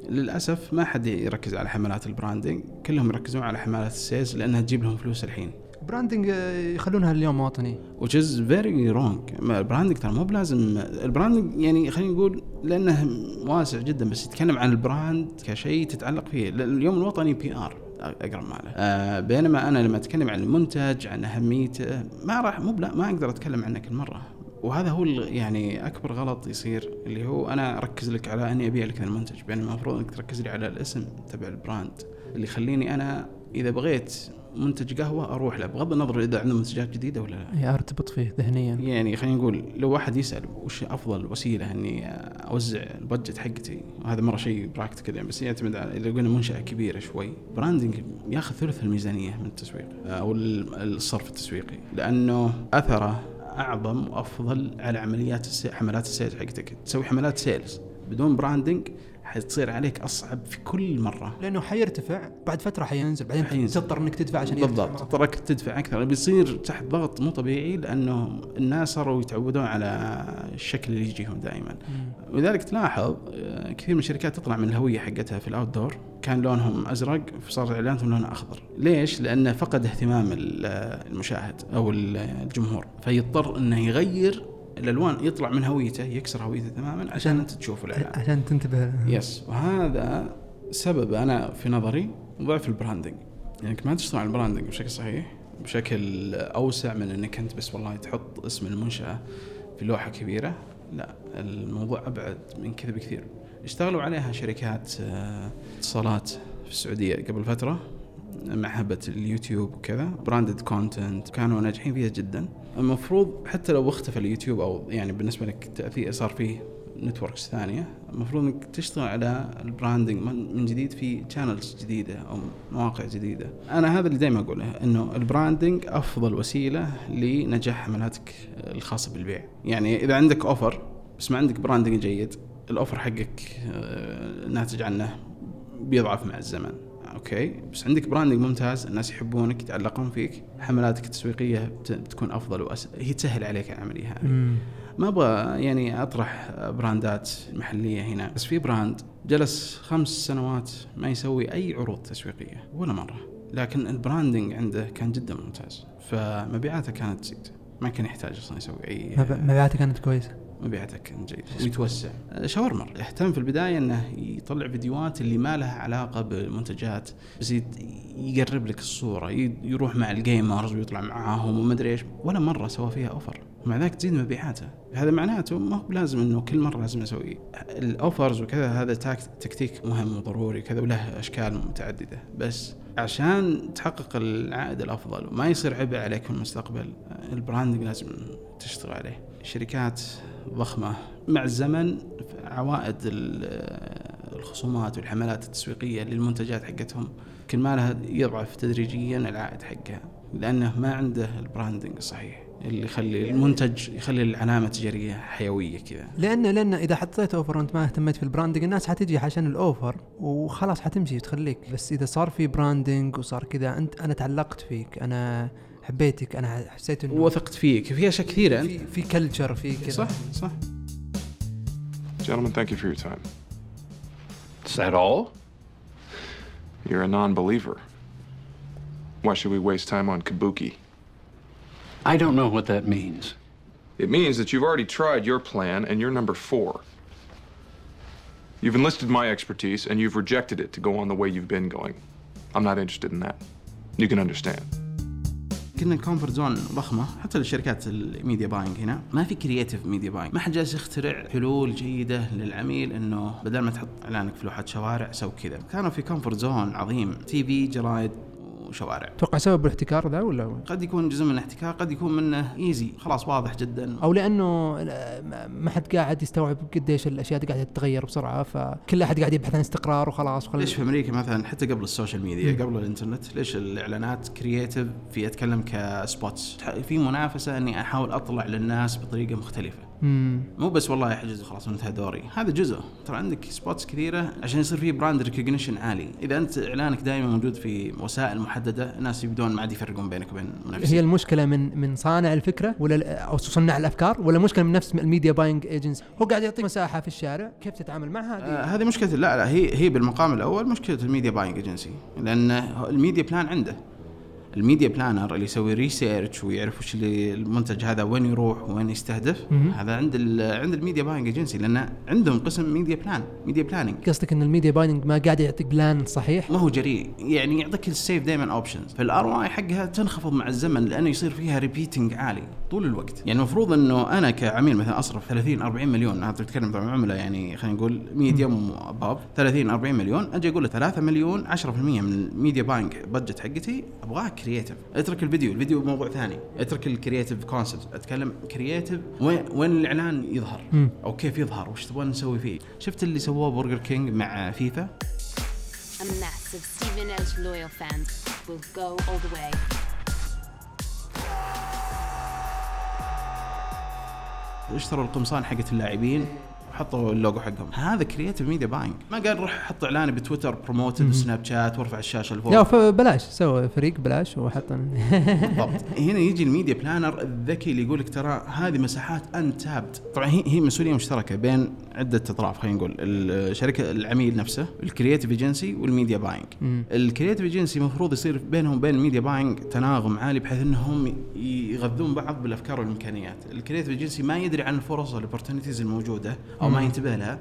للأسف ما حد يركز على حملات ال branding كلهم يركزون على حملات ال sales لأنها تجيب لهم فلوس الحين. branding آه، يخلونها اليوم وطني which is very wrong. ال branding ترى مو بلازم. ال branding يعني خلينا نقول لأنه واسع جدا بس يتكلم عن ال brand كشيء تتعلق فيه. اليوم الوطني PR أقرب ماله آه بينما أنا لما أتكلم عن المنتج عن أهميته ما راح مو ما أقدر أتكلم عنه كل مرة. وهذا هو يعني أكبر غلط يصير اللي هو أنا أركز لك على أني أبيع لك المنتج بينما المفروض إنك تركز لي على الاسم تبع ال brand. اللي يخليني أنا إذا بغيت منتج قهوة أروح له بغض النظر إذا عنده منتجات جديدة ولا لا. أرتبط فيه ذهنيا. يعني خلينا نقول لو واحد يسأل وش أفضل وسيلة إني أوزع ال budget حقتي وهذا مرة شيء practical يعني بس يعتمد على إذا قلنا منشأة كبيرة شوي. branding ياخذ ثلث الميزانية من التسويق أو ال- الصرف التسويقي لأنه أثره أعظم وأفضل على عمليات السي... حملات ال sales حقتك تسوي حملات sales بدون branding حتصير عليك أصعب في كل مرة لأنه حيرتفع بعد فترة حينزل بعدين حينزل. تضطر إنك تدفع عشان بالضبط. تراك تدفع أكثر بيصير تحت ضغط مو طبيعي لأنه الناس صاروا يتعودون على الشكل اللي يجيهم دائما. ولذلك تلاحظ آه، كثير من الشركات تطلع من الهوية حقتها في ال outdoor كان لونهم أزرق فصار اعلاناتهم لونها أخضر. ليش؟ لأنه فقد اهتمام ال- المشاهد أو ال- الجمهور. فيضطر إنه يغير الألوان يطلع من هويته يكسر هويته تماما عشان أنت تشوف الإعلان. عشان تنتبه. Yes وهذا سبب أنا في نظري ضعف ال branding يعني ما تشتغل على ال branding بشكل صحيح بشكل أوسع من إنك أنت بس والله تحط اسم المنشأة في لوحة كبيرة لا الموضوع أبعد من كذا بكثير. اشتغلوا عليها شركات آه، اتصالات في السعودية قبل فترة مع هبه اليوتيوب وكذا branded content كانوا ناجحين فيها جدا. المفروض حتى لو اختفى اليوتيوب أو يعني بالنسبة لك تاثير صار فيه networks ثانية المفروض إنك تشتغل على ال branding من جديد في channels جديدة أو مواقع جديدة. أنا هذا اللي دائما أقوله إنه ال branding أفضل وسيلة لنجاح حملاتك الخاصة بالبيع. يعني إذا عندك offer بس ما عندك branding جيد ال offer حقك آه، ناتج عنه بيضعف مع الزمن. okay؟ بس عندك branding ممتاز الناس يحبونك يتعلقون فيك حملاتك التسويقية بت- بتكون أفضل وأس... هي تسهل عليك العملية هذه. مم. ما أبغى يعني أطرح brand ات محلية هنا بس في brand جلس خمس سنوات ما يسوي أي عروض تسويقية ولا مرة. لكن ال branding عنده كان جدا ممتاز فمبيعاته كانت تزيد ما كان يحتاج أصلا يسوي اي مب- مبيعاته كانت كويسة. مبيعاته كانت جيدة ويتوسع. شاورمر اهتم في البداية إنه يطلع فيديوهات اللي ما لها علاقة بالمنتجات بس يقرب لك الصورة. ي- يروح مع ال gamers ويطلع معاهم وما أدري إيش. ولا مرة سوى فيها offer ومع ذلك تزيد مبيعاته. هذا معناته ما هو بلازم إنه كل مرة لازم أسوي. ال offers وكذا هذا تكتيك مهم وضروري كذا وله أشكال متعددة. بس عشان تحقق العائد الأفضل وما يصير عبء عليك في المستقبل ال branding لازم تشتغل عليه. شركات ضخمة. مع الزمن عوائد ال- الخصومات والحملات التسويقية للمنتجات حقتهم كل ما لها يضعف تدريجيا العائد حقها لأنه ما عنده ال branding الصحيح اللي يخلي المنتج يخلي العلامة التجارية حيوية كذا. لأن لأن إذا حطيت offer وانت ما اهتميت في ال branding الناس حتجي عشان ال offer وخلاص حتمشي وتخليك. بس إذا صار في branding وصار كذا أنت أنا تعلقت فيك أنا حبيتك انا حسيت انه وثقت فيك في اشياء كثيره انت في في كلتشر في كذا صح صح Gentlemen, thank you for your time. Is that all? You're a non believer. Why should we waste time on Kabuki? I don't know what that means. It means that you've already tried your plan and you're number four. You've enlisted my expertise and you've rejected it to go on the way you've been going. I'm not interested in that. You can understand. كنا ال comfort zone ضخمة. حتى للشركات ال media buying هنا. ما في creative media buying ما حد جالس يخترع حلول جيدة للعميل إنه بدل ما تحط إعلانك في لوحة شوارع سوي كذا. كانوا في comfort zone عظيم. TV جرايد وشوارع. أتوقع سبب الاحتكار ذا ولا قد يكون جزء من الاحتكار قد يكون منه easy خلاص واضح جدا. أو لأنه لا- ما حد قاعد يستوعب قديش الأشياء دي قاعدة تتغير بسرعة فكل أحد قاعد يبحث عن استقرار وخلاص وخل... ليش في أمريكا مثلا حتى قبل ال social media قبل الإنترنت ليش الإعلانات creative في أتكلم ك spots في منافسة إني أحاول أطلع للناس بطريقة مختلفة. مم. مو بس والله احجز خلاص انتهى دوري هذا جزء. ترى عندك spots كثيرة عشان يصير فيه brand recognition عالي. إذا أنت إعلانك دائما موجود في وسائل محددة الناس يبدون ما عاد يفرقون بينك وبين هي منافسين المشكلة من من صانع الفكرة ولا أو صناع الأفكار ولا مشكلة من نفس ال media buying agency هو قاعد يعطيك مساحة في الشارع كيف تتعامل معها آه هذه هذه مشكله لا لا هي هي بالمقام الأول مشكلة ال media buying agency لأن ال media plan عنده. ال media planner اللي يسوي research ويعرف وش اللي المنتج هذا وين يروح وين يستهدف مهم. هذا عند عند ال media buying agency لأن عندهم قسم media plan media planning قصدك إن ال media buying ما قاعد يعطيك plan صحيح؟ ما هو جريء يعني يعطيك ال safe دائما options فال ROI حقها تنخفض مع الزمن لأنه يصير فيها repeating عالي طول الوقت. يعني المفروض إنه أنا كعميل مثلا أصرف 30 40 مليون هذا تتكلم عن عملة يعني خلينا نقول medium above 30 40 مليون أجي أقول له 3 مليون 10% من ال media buying budget حقتي ابغاه creative اترك الفيديو الفيديو موضوع ثاني. اترك ال creative concept أتكلم creative وين وين الإعلان يظهر؟ مم. أو كيف يظهر؟ وش تبغى نسوي فيه؟ شفت اللي سووه برجر كينج مع فيفا A mass of Stevenage loyal fans will go all the way. اشتروا القمصان حقت اللاعبين. وحطوا اللوجو حقهم. هذا creative media buying ما قال روح حط اعلاني بتويتر promoted وسناب شات وارفع الشاشة لفوق. لا فبلاش سوى فريق بلاش وحط [laughs] بالضبط. هنا يجي ال media planner الذكي اللي يقول لك ترى هذه مساحات untapped طبعا هي هي مسؤولية مشتركة بين عدة أطراف خلينا نقول الشركة العميل نفسه ال creative agency وال media buying. ال creative agency المفروض يصير بينهم وبين ال media buying تناغم عالي بحيث إنهم يغذون بعض بالأفكار والإمكانيات. ال creative agency ما يدري عن الفرص وال opportunities الموجودة أو ما ينتبه لها.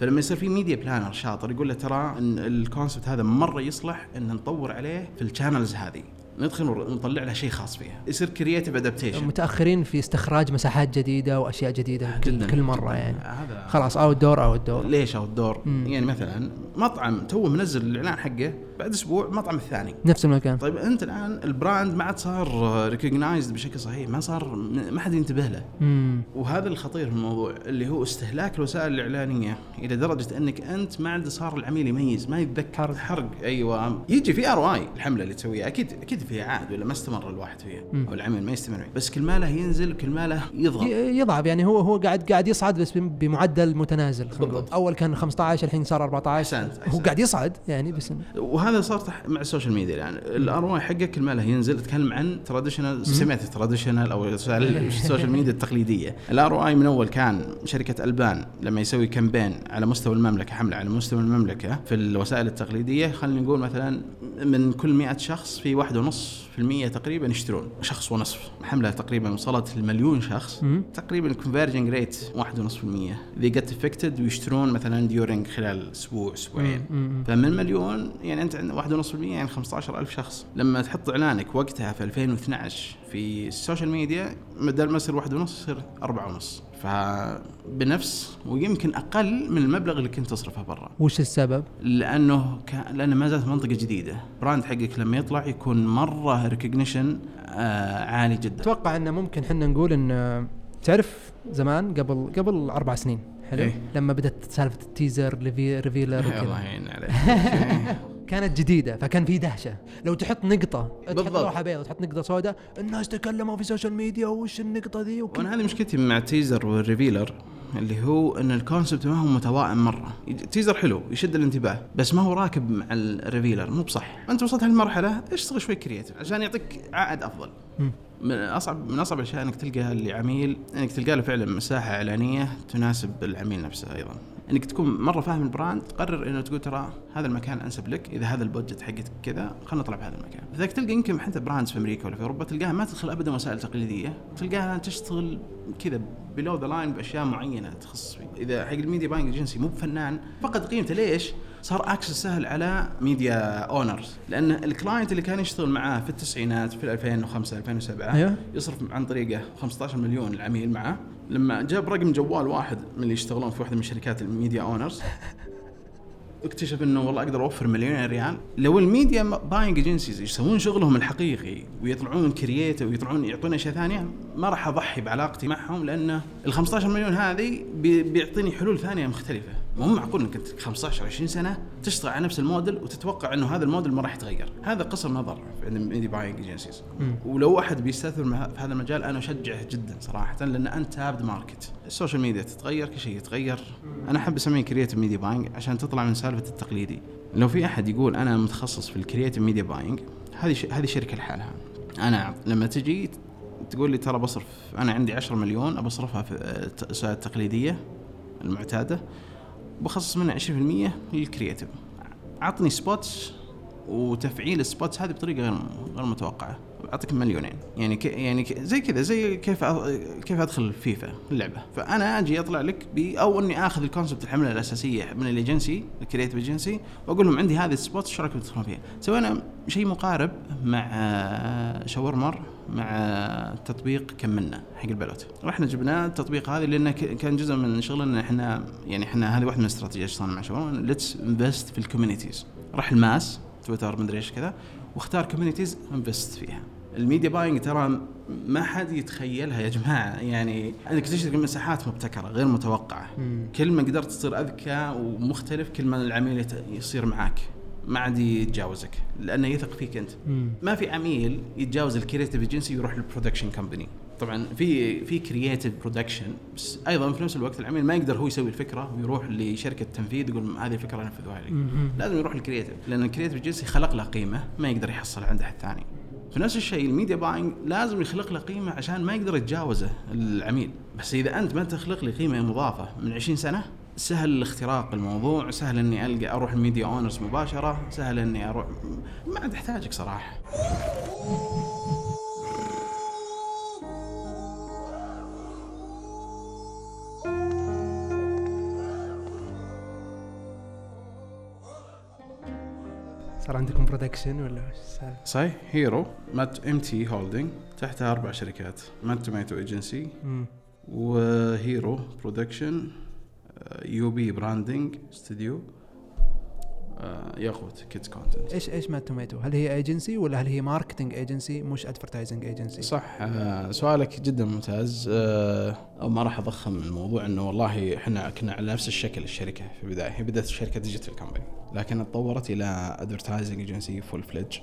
فلما يصير في media planner شاطر يقول له ترى إن ال concept هذا مرة يصلح إن نطور عليه في ال channels هذه. ندخل ونطلع له شيء خاص فيها. يصير creative adaptation متأخرين في استخراج مساحات جديدة وأشياء جديدة كل, جداً. كل مرة يعني. هذا خلاص outdoor outdoor ليش outdoor مم. يعني مثلا مطعم توه منزل الإعلان حقه بعد أسبوع المطعم الثاني. نفس المكان. طيب أنت الآن ال brand ما عاد صار recognized بشكل صحيح ما صار ما حد ينتبه له. امم وهذا الخطير في الموضوع اللي هو استهلاك الوسائل الإعلانية إلى درجة أنك أنت ما عاد صار العميل يميز ما يتذكر حرق, حرق أيوه. يجي في ROI الحملة اللي تسويها. أكيد أكيد فيها عائد ولا ما استمر الواحد فيها. أو العميل ما يستمر فيها بس كل ما له ينزل كل ما له يضغط. يضعف. يعني هو هو قاعد قاعد يصعد بس بم- بمعدل متنازل. بالضبط. أول كان 15 الحين صار 14 أحسنت، هو أحسنت. قاعد يصعد يعني بس وهذا صار مع ال social media الآن. ال ROI حقك كل ما له ينزل اتكلم عن traditional سمعت traditional أو وسائل ال social media التقليدية. ال ROI من أول كان شركة ألبان لما يسوي campaign على مستوى المملكة حملة على مستوى المملكة في الوسائل التقليدية خلينا نقول مثلا من كل 100 شخص في واحد ونص في المية تقريبا يشترون شخص ونصف. حملة تقريبا وصلت لمليون شخص. مم. تقريبا conversion rate واحد ونصف في المية. They get affected ويشترون مثلا during خلال أسبوع أسبوعين. مم. فمن مليون يعني أنت عندك واحد ونص في المية يعني 15 ألف شخص. لما تحط إعلانك وقتها في 2012 في ال social media بدل ما يصير واحد ونص يصير أربعة ونص. فبنفس ويمكن أقل من المبلغ اللي كنت تصرفه برا. وش السبب؟ لأنه ك... لأنه ما زالت منطقة جديدة. brand حقك لما يطلع يكون مرة recognition آه عالي جدا. أتوقع انه ممكن إحنا نقول إن تعرف زمان قبل قبل أربع سنين حلو؟ إيه. لما بدأت سالفة ال teaser reve- revealer [laughs] الله وكذا يعين عليك. [laughs] كانت جديدة فكان في دهشة. لو تحط نقطة تحط بالضبط. لوحه بيضاء تحط نقطة سوداء الناس تكلموا في ال social media وش النقطة ذي وكل وأنا هذه مشكلتي مع ال teaser وال revealer اللي هو إن ال concept ما هو متوائم مرة. ال teaser حلو يشد الانتباه بس ما هو راكب مع ال revealer مو بصح. أنت وصلت هالمرحلة اشتغل شوي creative عشان يعطيك عائد أفضل. من أصعب من أصعب الأشياء إنك تلقى لعميل إنك تلقى له فعلا مساحة اعلانيه تناسب العميل نفسه أيضا. إنك تكون مرة فاهم ال brand تقرر إنه تقول ترى هذا المكان أنسب لك إذا هذا ال budget حقتك كذا خلينا نطلع بهذا المكان. إذا تلقى يمكن حتى brands في أمريكا ولا في أوروبا تلقاها ما تدخل ابدا وسائل تقليدية تلقاها تشتغل كذا below the line بأشياء معينة تخصص فيه إذا حق ال media buying agency مو بفنان فقد قيمته ليش؟ صار access سهل على media owners لأن ال client اللي كان يشتغل معاه في التسعينات في 2005 2007 أيوه. يصرف عن طريقه 15 مليون العميل معه. لما جاب رقم جوال واحد من اللي يشتغلون في واحدة من شركات ال media owners اكتشف إنه والله أقدر أوفر مليونين ريال. لو ال media buying agencies يسوون شغلهم الحقيقي ويطلعون creative ويطلعون يعطون أشياء ثانية ما راح أضحي بعلاقتي معهم لأنه ال 15 مليون هذه بي- بيعطيني حلول ثانية مختلفة. مو معقول إنك أنت 15 20 سنة تشتغل على نفس الموديل وتتوقع إنه هذا الموديل ما راح يتغير. هذا قصر نظر عند ال media buying agencies ولو أحد بيستثمر في هذا المجال أنا أشجعه جدا صراحة لأن untapped market ال social media تتغير كل شيء يتغير. أنا أحب أسميه creative media buying عشان تطلع من سالفة التقليدي. لو في أحد يقول أنا متخصص في ال creative media buying هذه ش- هذه شركة لحالها. أنا لما تجي تقول لي ترى بصرف أنا عندي 10 مليون ابى اصرفها في التقليديه المعتادة. بخصص منها 20% لل creative عطني spots وتفعيل ال spots هذه بطريقة غير غير متوقعة. أعطيك مليونين. يعني ك يعني ك زي كذا زي كيف أ- كيف أدخل فيفا اللعبة. فأنا أجي أطلع لك ب أو إني آخذ ال concept الحملة الأساسية من ال agency ال creative agency وأقول لهم عندي هذه ال spots شو رأيكم تدخلون فيها؟ سوينا شيء مقارب مع شاورمر مع تطبيق كملنا حق البلوت. رحنا جبنا التطبيق هذا لأنه كان جزء من شغلنا إحنا يعني إحنا هذه واحدة من الاستراتيجيات اللي مع شاورمر let's invest في ال communities راح ال mass تويتر مدري إيش كذا. واختار communities invest فيها. ال media buying ترى ما حد يتخيلها يا جماعة. يعني انك تشتري مساحات مبتكرة غير متوقعة. كل ما قدرت تصير أذكى ومختلف كل ما العميل يصير معاك. ما عاد يتجاوزك لأنه يثق فيك أنت. ما في عميل يتجاوز ال creative agency ويروح لل production company طبعا في في creative production بس أيضا في نفس الوقت العميل ما يقدر هو يسوي الفكرة ويروح لشركة تنفيذ يقول هذه الفكرة نفذوها لي لازم يروح لل creative لأن ال creative agency خلق له قيمة ما يقدر يحصلها عند احد ثاني. في نفس الشيء ال media buying لازم يخلق له قيمة عشان ما يقدر يتجاوزه العميل. بس إذا أنت ما تخلق لي قيمة مضافة من 20 سنة سهل اختراق الموضوع سهل إني ألقى أروح ال media owners مباشرة سهل إني أروح ما عاد احتاجك صراحة. صار عندكم production ولا؟ صحيح هيرو مات ام تي holding تحتها أربع شركات Mad Tomato agency. و Hero production يو بي branding studio ياقوت kids content إيش إيش Mad Tomato؟ هل هي ايجنسي ولا هل هي marketing agency مش advertising agency؟ صح آه، سؤالك جدا ممتاز. آه، ما راح أضخم الموضوع إنه والله إحنا كنا على نفس الشكل الشركة في البداية. هي بدأت شركة digital company لكن تطورت إلى advertising agency full fledged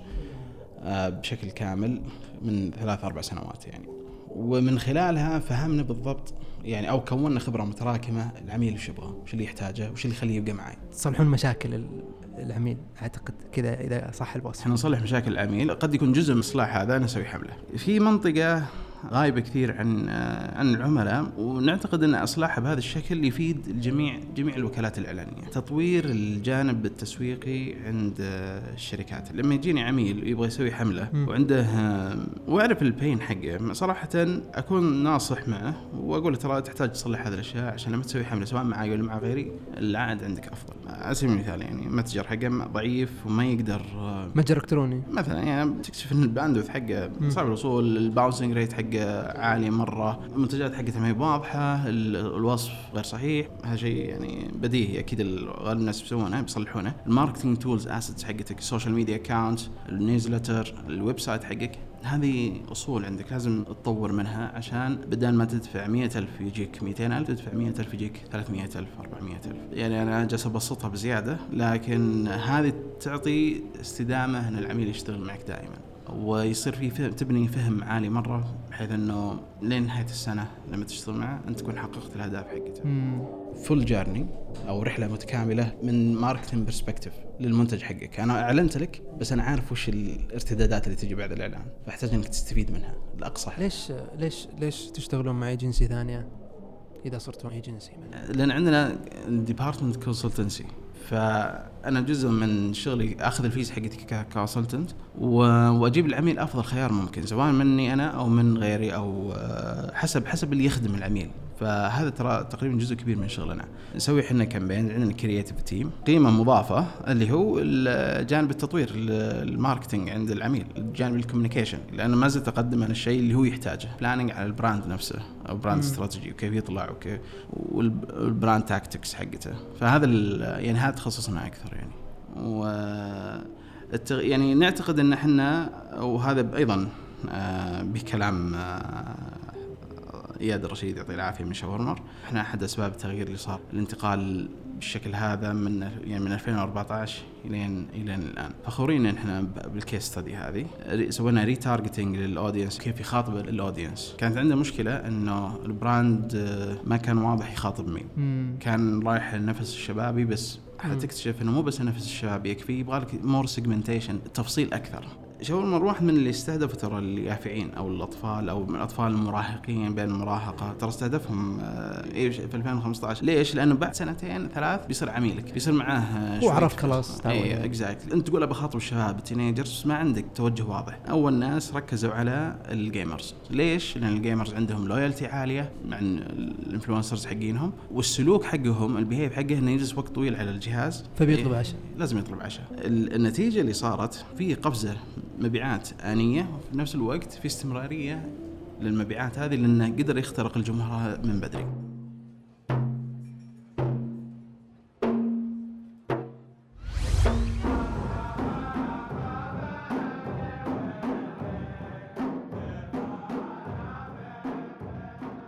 بشكل كامل من ثلاث أربع سنوات يعني. ومن خلالها فهمنا بالضبط يعني أو كونا خبرة متراكمة العميل وش يبغى؟ وش اللي يحتاجه؟ وش اللي يخليه يبقى معي؟ تصلحون مشاكل ال- العميل أعتقد كذا إذا صح الوصف. إحنا نصلح مشاكل العميل قد يكون جزء من إصلاح هذا نسوي حملة. في منطقة غايبه كثير عن آه، عن العملاء ونعتقد إن اصلاحها بهذا الشكل يفيد الجميع جميع الوكالات الإعلانية. تطوير الجانب التسويقي عند آه، الشركات. لما يجيني عميل يبغى يسوي حملة وعنده آه، وأعرف ال pain حقه صراحة أكون ناصح معه وأقول له ترى تحتاج تصلح هذه الأشياء عشان لما تسوي حملة سواء معي ولا مع غيري العائد عندك أفضل. على سبيل المثال يعني متجر حقه ضعيف وما يقدر متجر إلكتروني. مثلا يعني تكتشف إن ال bandwidth حقه صعب الوصول ال bouncing rate حقه عالي مرة. المنتجات حقته ما هي واضحة ال- الوصف غير صحيح. هذا شيء يعني بديهي أكيد ال- غالب الناس بيسوونه بيصلحونه ال marketing tools assets حقتك ال social media account ال newsletter ال website حقك. هذه أصول عندك لازم تطور منها عشان بدل ما تدفع مئة ألف يجيك 200 ألف تدفع مئة ألف يجيك 300 ألف 400 ألف. يعني أنا جالس أبسطها بزيادة لكن هذه تعطي استدامة أن العميل يشتغل معك دائما. ويصير في فهم تبني فهم عالي مرة بحيث أنه لين نهاية السنة لما تشتغل معه أنت تكون حققت الأهداف حقته. full journey أو رحلة متكاملة من marketing perspective للمنتج حقك. أنا أعلنت لك بس أنا عارف وش الارتدادات اللي تجي بعد الإعلان فأحتاج إنك تستفيد منها. لاقصى حد ليش ليش ليش تشتغلون مع ايجنسي ثانية إذا صرتوا ايجنسي لأن عندنا department consultancy فأنا جزء من شغلي أخذ ال fees حقتي ك consultant وأجيب العميل أفضل خيار ممكن سواء مني أنا أو من غيري أو آه، حسب حسب اللي يخدم العميل. فهذا ترى تقريبا جزء كبير من شغلنا. نسوي إحنا campaign عندنا creative team قيمة مضافة اللي هو جانب التطوير ال- ال marketing عند العميل جانب ال communication. لأنه ما زلت أقدم أنا الشيء اللي هو يحتاجه. planning على ال brand نفسه أو brand strategy وكيف يطلع وكيف وال brand tactics حقته. فهذا يعني هذا تخصصنا أكثر يعني. و التغ... يعني نعتقد إن إحنا وهذا أيضا آه، بكلام آه، إياد الرشيد يعطيه العافية من شاورمر إحنا أحد أسباب التغيير اللي صار الانتقال بالشكل هذا من يعني من 2014 الين إلين الآن. فخورين إن إحنا بال case study هذه. ري- سوينا retargeting لل audience كيف يخاطب ال audience كانت عندنا مشكلة إنه ال brand آه، ما كان واضح يخاطب مين. مم. كان رايح النفس الشبابي بس. حتكتشف إنه مو بس النفس الشبابي يكفي يبغى لك more segmentation تفصيل أكثر. شاورمر واحد من اللي استهدفوا ترى اليافعين أو الأطفال أو من الأطفال المراهقين بين المراهقة ترى استهدفهم آه، في 2015 ليش؟ لأنه بعد سنتين ثلاث بيصير عميلك بيصير معاه آه، هو عرف. خلاص. اي exactly أنت تقول ابى أخاطب الشباب ال teenagers بس ما عندك توجه واضح أول ناس ركزوا على ال gamers ليش لأن ال gamers عندهم loyalty عالية مع ال influencers حقينهم والسلوك حقهم ال behave حقه إنه يجلس وقت طويل على الجهاز فبيطلب إيه، عشاء. لازم يطلب عشاء ال- النتيجة اللي صارت في قفزة مبيعات آنية وفي نفس الوقت في استمرارية للمبيعات هذه لأنه قدر يخترق الجمهور من بدري.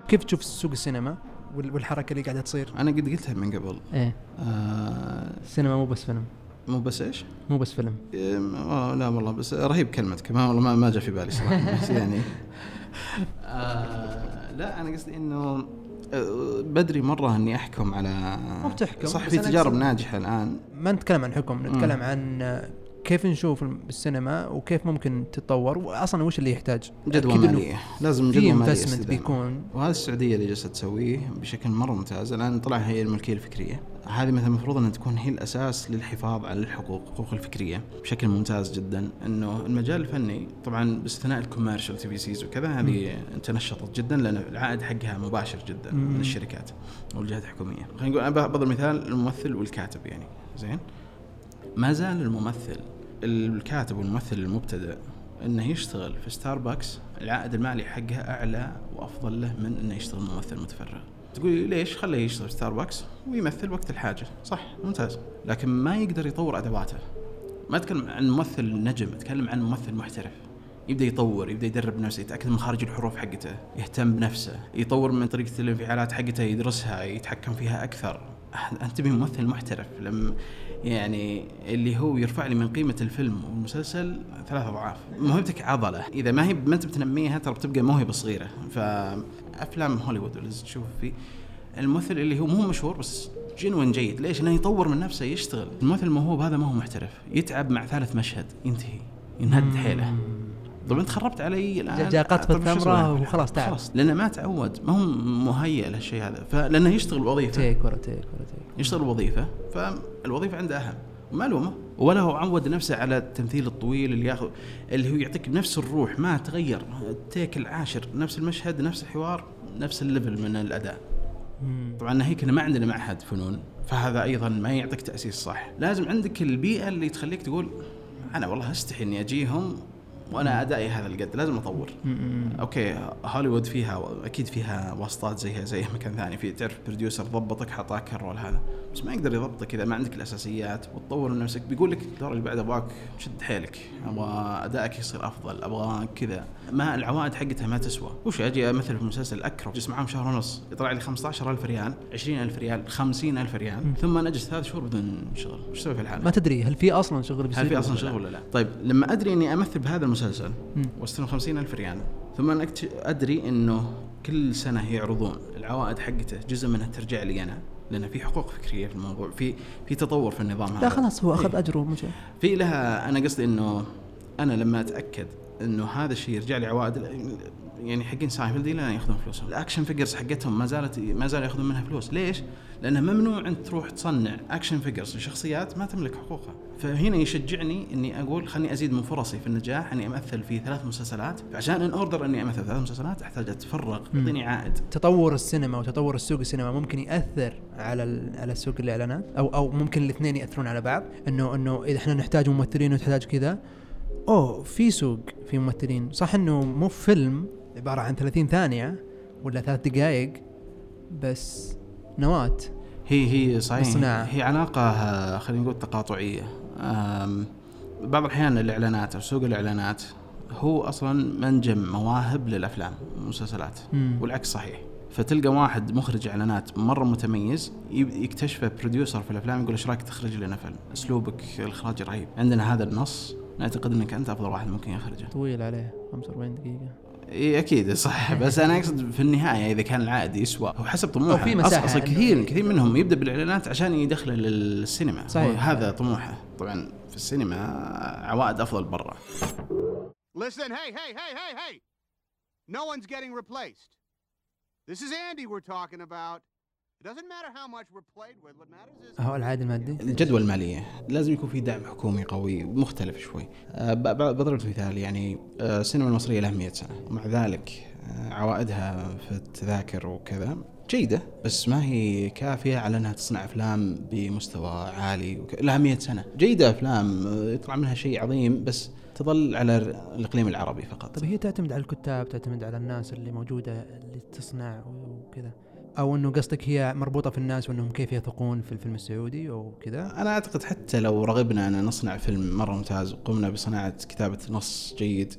كيف تشوف سوق السينما وال- والحركة اللي قاعدة تصير؟ أنا قد قلتها من قبل. إيه. آه السينما مو بس فيلم. مو بس إيش؟ مو بس فيلم. آه لا والله بس رهيب كلمتك. ما والله ما, ما جاء في بالي صراحة بس يعني. [laughs] آه لا أنا قصدي إنه آه، بدري مرة إني أحكم على مو بتحكم، صح في تجارب ناجحة الآن. ما نتكلم عن حكم نتكلم عن كيف نشوف السينما وكيف ممكن تتطور؟ واصلا وش اللي يحتاج؟ جدوى مالية. لازم جدوى مالية. بيكون. وهذا السعودية اللي جالسة تسويه بشكل مرة ممتاز. الآن طلع هي الملكية الفكرية. هذه مثلا المفروض إنها تكون هي الأساس للحفاظ على الحقوق الحقوق الفكرية بشكل ممتاز جدا. إنه المجال الفني طبعا باستثناء ال commercial TVCs وكذا هذه تنشطت جدا لأن العائد حقها مباشر جدا من الشركات والجهات الحكومية. خلينا نقول أنا بضرب مثال الممثل والكاتب يعني. زين؟ ما زال الممثل الكاتب والممثل المبتدئ إنه يشتغل في ستاربكس العائد المالي حقها أعلى وأفضل له من إنه يشتغل ممثل متفرغ. تقول لي ليش؟ خليه يشتغل في ستاربكس ويمثل وقت الحاجة. صح ممتاز. لكن ما يقدر يطور أدواته. ما أتكلم عن ممثل نجم أتكلم عن ممثل محترف. يبدأ يطور يبدأ يدرب نفسه يتأكد من مخارج الحروف حقته يهتم بنفسه يطور من طريقة الانفعالات حقته يدرسها يتحكم فيها أكثر. أنت تبي ممثل محترف لما يعني اللي هو يرفع لي من قيمة الفيلم والمسلسل ثلاث أضعاف. موهبتك عضلة. إذا ما هي ما أنت بتنميها ترى بتبقى موهبه صغيره فافلام هوليوود اللي تشوف فيه الممثل اللي هو مو مشهور بس جنون جيد. ليش؟ لأنه يطور من نفسه يشتغل. الممثل الموهوب هذا ما هو محترف. يتعب مع ثالث مشهد ينتهي ينهد حيله. طب انت خربت علي الآن جاء- قطف الثمرة أسوي؟ وخلاص تعب. خلاص لأنه ما تعود ما هو مهيئ لهالشيء هذا فلأنه يشتغل وظيفه تيك ورا تيك ورا تيك. يشتغل وظيفه فالوظيفة عنده أهم وما لومه ولا هو عود نفسه على التمثيل الطويل اللي ياخذ اللي هو يعطيك نفس الروح ما تغير ال take العاشر نفس المشهد نفس الحوار نفس ال level من الأداء. طبعا ناهيك إنه ما عندنا معهد فنون فهذا أيضا ما يعطيك تأسيس صح. لازم عندك البيئة اللي تخليك تقول أنا والله أستحي إني أجيهم وأنا ادائي هذا القد لازم أطور. okay هوليوود فيها أكيد فيها واسطات زيها زي [laughs] مكان ثاني. في تعرف producer ضبطك حطاك ال role هذا. بس ما يقدر يضبطك إذا ما عندك الأساسيات وتطور من نفسك. بيقول لك الدور اللي بعده أبغاك شد حيلك. أبغى أدائك يصير أفضل. أبغى كذا. ما العوائد حقتها ما تسوى. وش أجي أمثل في مسلسل أكرم جلس معاهم شهر ونص يطلع لي 15000 ريال 20000 ريال 50000 ريال ثم أنا اجلس ثلاث شهور بدون شغل. وش أسوي في الحالة؟ ما تدري هل في أصلا شغل بيصير هل في أصلا لا؟ شغل ولا لا؟ طيب لما أدري إني أمثل بهذا المسلسل واستلم 50000 ريال. ثم أنا أدري إنه كل سنة يعرضون العوائد حقته جزء منها ترجع لي أنا لأن في حقوق فكرية في الموضوع في في تطور في النظام هذا. لا خلاص هو أخذ إيه. أجره مش في لها أنا قصدي إنه أنا لما أتأكد إنه هذا الشيء يرجع لي عوائد يعني حقين سايفلد لا يأخذون فلوسهم. ال action figures حقتهم ما زالت ما زالوا يأخذون منها فلوس. ليش؟ لأنه ممنوع انت تروح تصنع action figures لشخصيات ما تملك حقوقها. فهنا يشجعني إني أقول خلني أزيد من فرصي في النجاح إني أمثل في ثلاث مسلسلات. عشان in order إني أمثل في ثلاث مسلسلات أحتاج أتفرغ يعطيني عائد. تطور السينما وتطور السوق السينما ممكن يأثر على على سوق الاعلانات أو أو ممكن الاثنين يأثرون على بعض؟ انه إنه إذا إحنا نحتاج ممثلين ونحتاج كذا. أوه في سوق في ممثلين. صح إنه مو فيلم عبارة عن 30 ثانية ولا ثلاث دقائق بس نواة. هي هي صحيح. بالصناعة. هي علاقة خلينا نقول تقاطعية. بعض الأحيان الإعلانات أو سوق الإعلانات هو أصلا منجم مواهب للأفلام والمسلسلات. والعكس صحيح. فتلقى واحد مخرج إعلانات مرة متميز يكتشفه بروديوسر في الأفلام يقول إيش رأيك تخرج لنا فيلم؟ أسلوبك الإخراج رهيب. عندنا هذا النص نعتقد أنك أنت أفضل واحد ممكن يخرجه. طويل عليه 45 دقيقة. إي أكيد صح بس أنا أقصد في النهاية إذا كان العائد يسوى هو حسب طموحه في مساحة أص- أصلا كثير كثير منهم يبدأ بالإعلانات عشان يدخل للسينما صحيح. هذا طموحه طبعا في السينما عوائد أفضل برا Listen, hey, hey, hey, hey, hey! No one's getting replaced. This is Andy we're talking about. هو العائد المادي الجدوى المالية. لازم يكون في دعم حكومي قوي مختلف شوي. ب- ب- بضرب مثال يعني أه، السينما المصرية لها 100 سنة. ومع ذلك أه، عوائدها في التذاكر وكذا جيدة بس ما هي كافية على إنها تصنع أفلام بمستوى عالي وك... لها 100 سنة. جيدة أفلام أه، يطلع منها شيء عظيم بس تظل على الإقليم العربي فقط. طيب هي تعتمد على الكتاب تعتمد على الناس اللي موجودة اللي تصنع وكذا. أو إنه قصدك هي مربوطة في الناس وإنهم كيف يثقون في الفيلم السعودي وكذا أنا أعتقد حتى لو رغبنا أن نصنع فيلم مرة ممتاز وقمنا بصناعة كتابة نص جيد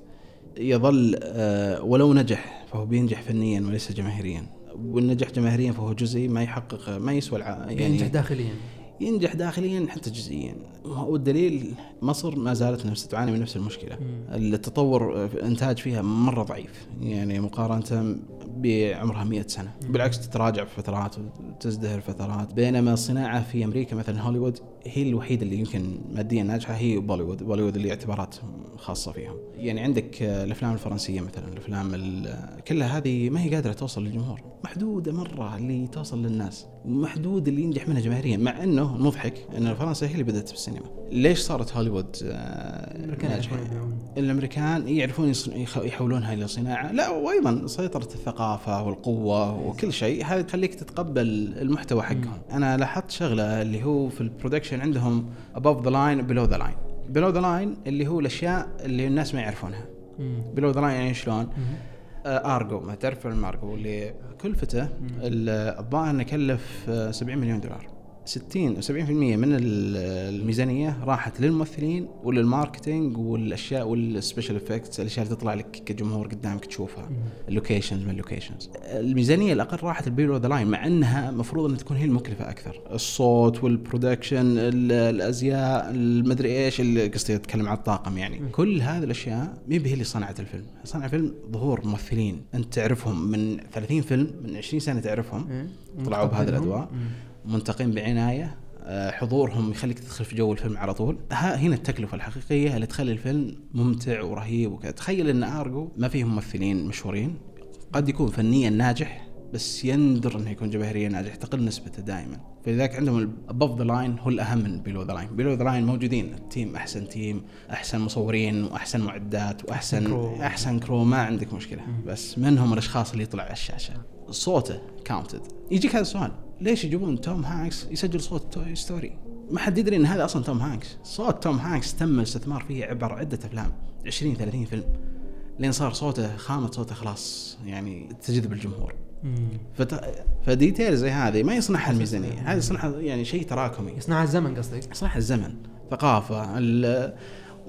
يظل آه، ولو نجح فهو بينجح فنيا وليس جماهيريا. والنجاح جماهيريا فهو جزئي ما يحقق ما يسوى الع... ينجح يعني داخليا. ينجح داخليا حتى جزئيا. والدليل مصر ما زالت نفس تعاني من نفس المشكلة. التطور في الانتاج فيها مرة ضعيف. يعني مقارنة بعمرها 100 سنة. بالعكس تتراجع في فترات وتزدهر فترات. بينما الصناعه في أمريكا مثلا هوليوود هي الوحيدة اللي يمكن ماديا ناجحة هي بوليوود. بوليوود اللي اعتبارات خاصة فيهم. يعني عندك الأفلام الفرنسية مثلا الأفلام ال- كلها هذه ما هي قادرة توصل للجمهور. محدودة مرة اللي توصل للناس. ومحدود اللي ينجح منها جماهيريا مع إنه المضحك إن فرنسا هي اللي بدأت في السينما ليش صارت هوليوود آه، الأمريكان ناجحة؟ يعرفون يبيعون. الأمريكان يعرفون يحولونها إلى صناعة. لا وأيضا سيطرة الثقافة والقوة وكل شيء هذا تخليك تتقبل المحتوى حقهم. أنا لاحظت شغلة اللي هو في ال production عندهم above the line below the line. below the line اللي هو الأشياء اللي الناس ما يعرفونها. below the line يعني شلون؟ آه، Argo ما تعرف فيلم Argo اللي كلفته ال- الظاهر إنه كلف آه، 70 مليون دولار. 60 و 70% من ال- الميزانية راحت للممثلين ولل marketing والأشياء وال special effects الأشياء اللي تطلع لك كجمهور قدامك تشوفها. ال locations من ال locations. الميزانية الأقل راحت ال below the line مع إنها المفروض إنها تكون هي المكلفة أكثر. الصوت وال production ال- الأزياء المدري إيش اللي قصدي أتكلم عن الطاقم يعني. كل هذه الأشياء مي هي اللي صنعت الفيلم. صنع الفيلم ظهور ممثلين. أنت تعرفهم من 30 فيلم من 20 سنة تعرفهم. طلعوا بهذه. الادوار منتقين بعناية آه، حضورهم يخليك تدخل في جو الفيلم على طول. ها هنا التكلفة الحقيقية اللي تخلي الفيلم ممتع ورهيب وكذا. تخيل إن Argo ما فيه ممثلين مشهورين قد يكون فنيا ناجح بس يندر إنه يكون جماهيريا ناجح تقل نسبته دائما. فلذلك عندهم above the line هو الأهم من below the line below the line موجودين. ال team أحسن team أحسن مصورين وأحسن معدات وأحسن crew. أحسن crew ما عندك مشكلة. بس من هم الأشخاص اللي يطلع على الشاشة. صوته counted يجيك هذا السؤال ليش يجيبون توم هانكس يسجل صوت Toy Story ما حد يدري إن هذا أصلا توم هانكس. صوت توم هانكس تم الاستثمار فيه عبر عدة أفلام 20 30 فيلم. لين صار صوته خامه صوته خلاص يعني تجذب الجمهور. فت... ف detail زي هذه ما يصنعها الميزانية. هذه يصنعها يعني شيء تراكمي. يصنع الزمن قصدك؟ يصنعها الزمن. ثقافة ال...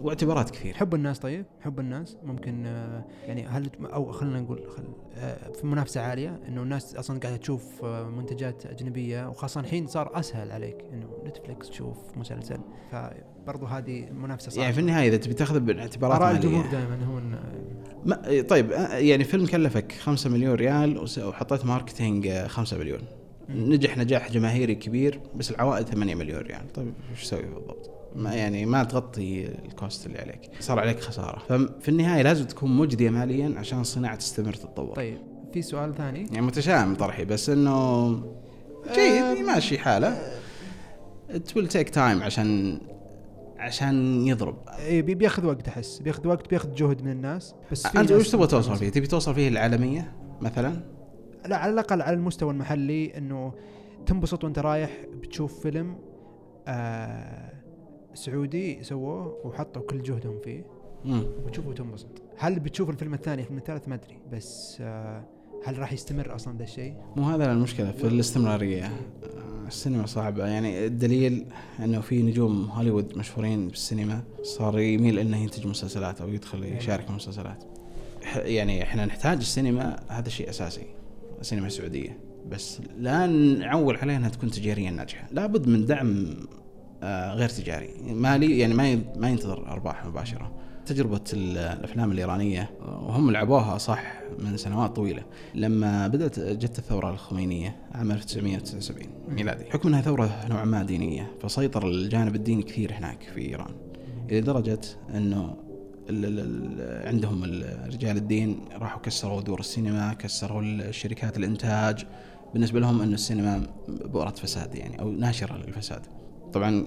واعتبارات كثير حب الناس طيب؟ حب الناس؟ ممكن آه، يعني هل أو خلينا نقول خل آه، في منافسة عالية إنه الناس أصلا قاعدة تشوف آه، منتجات أجنبية وخاصة الحين صار أسهل عليك إنه Netflix تشوف مسلسل. فبرضو هذه منافسة صعبة. يعني في النهاية إذا تبي تأخذ باعتبارات آراء الجمهور دائما هو ما طيب يعني فيلم كلفك 5 مليون ريال وحطيت marketing آه، 5 مليون. نجح نجاح جماهيري كبير بس العوائد 8 مليون ريال. طيب وش تسوي بالضبط؟ ما يعني ما تغطي ال cost اللي عليك. صار عليك خسارة. ففي النهاية لازم تكون مجدية ماليا عشان الصناعة تستمر تتطور. طيب في سؤال ثاني؟ يعني متشائم طرحي بس إنه جيد يمشي حاله. It will take time عشان عشان يضرب. إيه بي- بياخذ وقت أحس. بياخذ وقت بياخذ جهد من الناس. بس في أنت وش تبغى توصل فيه؟ تبي توصل فيه العالمية مثلا؟ لا على الأقل على المستوى المحلي إنه تنبسط وأنت رايح بتشوف فيلم آه سعودي سووه وحطوا كل جهدهم فيه. وتشوفه وتنبسط. هل بتشوف الفيلم الثاني الفيلم الثالث؟ ما أدري. بس آه هل راح يستمر أصلا ذا الشيء؟ مو هذا المشكلة في الاستمرارية. آه، السينما صعبة. يعني الدليل إنه في نجوم هوليوود مشهورين بالسينما صار يميل إنه ينتج مسلسلات أو يدخل يشارك في مسلسلات. يعني إحنا نحتاج السينما هذا شيء أساسي. السينما السعودية. بس لا نعول عليها إنها تكون تجاريا ناجحة. لابد من دعم غير تجاري. مالي يعني ما ما ينتظر أرباح مباشرة. تجربة ال- الأفلام الإيرانية آه، وهم لعبوها صح من سنوات طويلة. لما بدأت جت الثورة الخمينية عام 1979 ميلادي. حكم إنها ثورة نوعا ما دينية فسيطر الجانب الديني كثير هناك في إيران. إلى درجة ال- عندهم ال- رجال الدين راحوا كسروا دور السينما كسروا الشركات الإنتاج. بالنسبة لهم إنه السينما بؤرة فساد يعني أو ناشرة للفساد. طبعا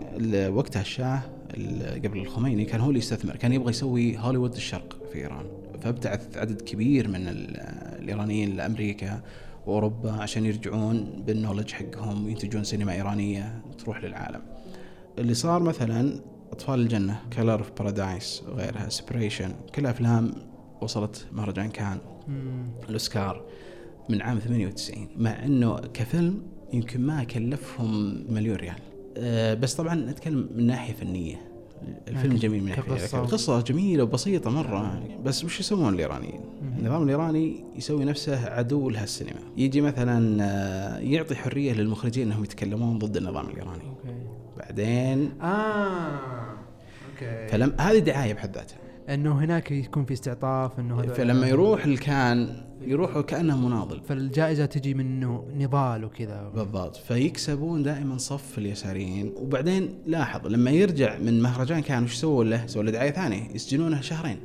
وقتها الشاه ال- قبل الخميني كان هو اللي يستثمر كان يبغى يسوي هوليوود الشرق في إيران. فابتعث عدد كبير من ال- الإيرانيين لأمريكا وأوروبا عشان يرجعون بال knowledge حقهم وينتجون سينما إيرانية تروح للعالم. اللي صار مثلا أطفال الجنة Color of Paradise وغيرها Separation كل أفلام وصلت مهرجان كان الأوسكار من عام 98 مع إنه كفيلم يمكن ما كلفهم مليون ريال. بس طبعا نتكلم من ناحية فنية. الفيلم جميل من ناحية. فنية. القصة جميلة وبسيطة مرة. بس وش يسوون الإيرانيين؟ النظام الإيراني يسوي نفسه عدو لهالسينما يجي مثلا آه، يعطي حرية للمخرجين إنهم يتكلمون ضد النظام الإيراني. أوكي. بعدين آه أوكي. فلم هذه دعاية بحد ذاتها. انه هناك يكون في استعطاف انه فلما يروح الكان يروح كانه مناضل فالجائزة تجي من إنه نضال وكذا بالضبط فيكسبون دائما صف اليساريين وبعدين لاحظ لما يرجع من مهرجان كان وش سووا له؟ سووا له دعاية ثانية يسجنونه شهرين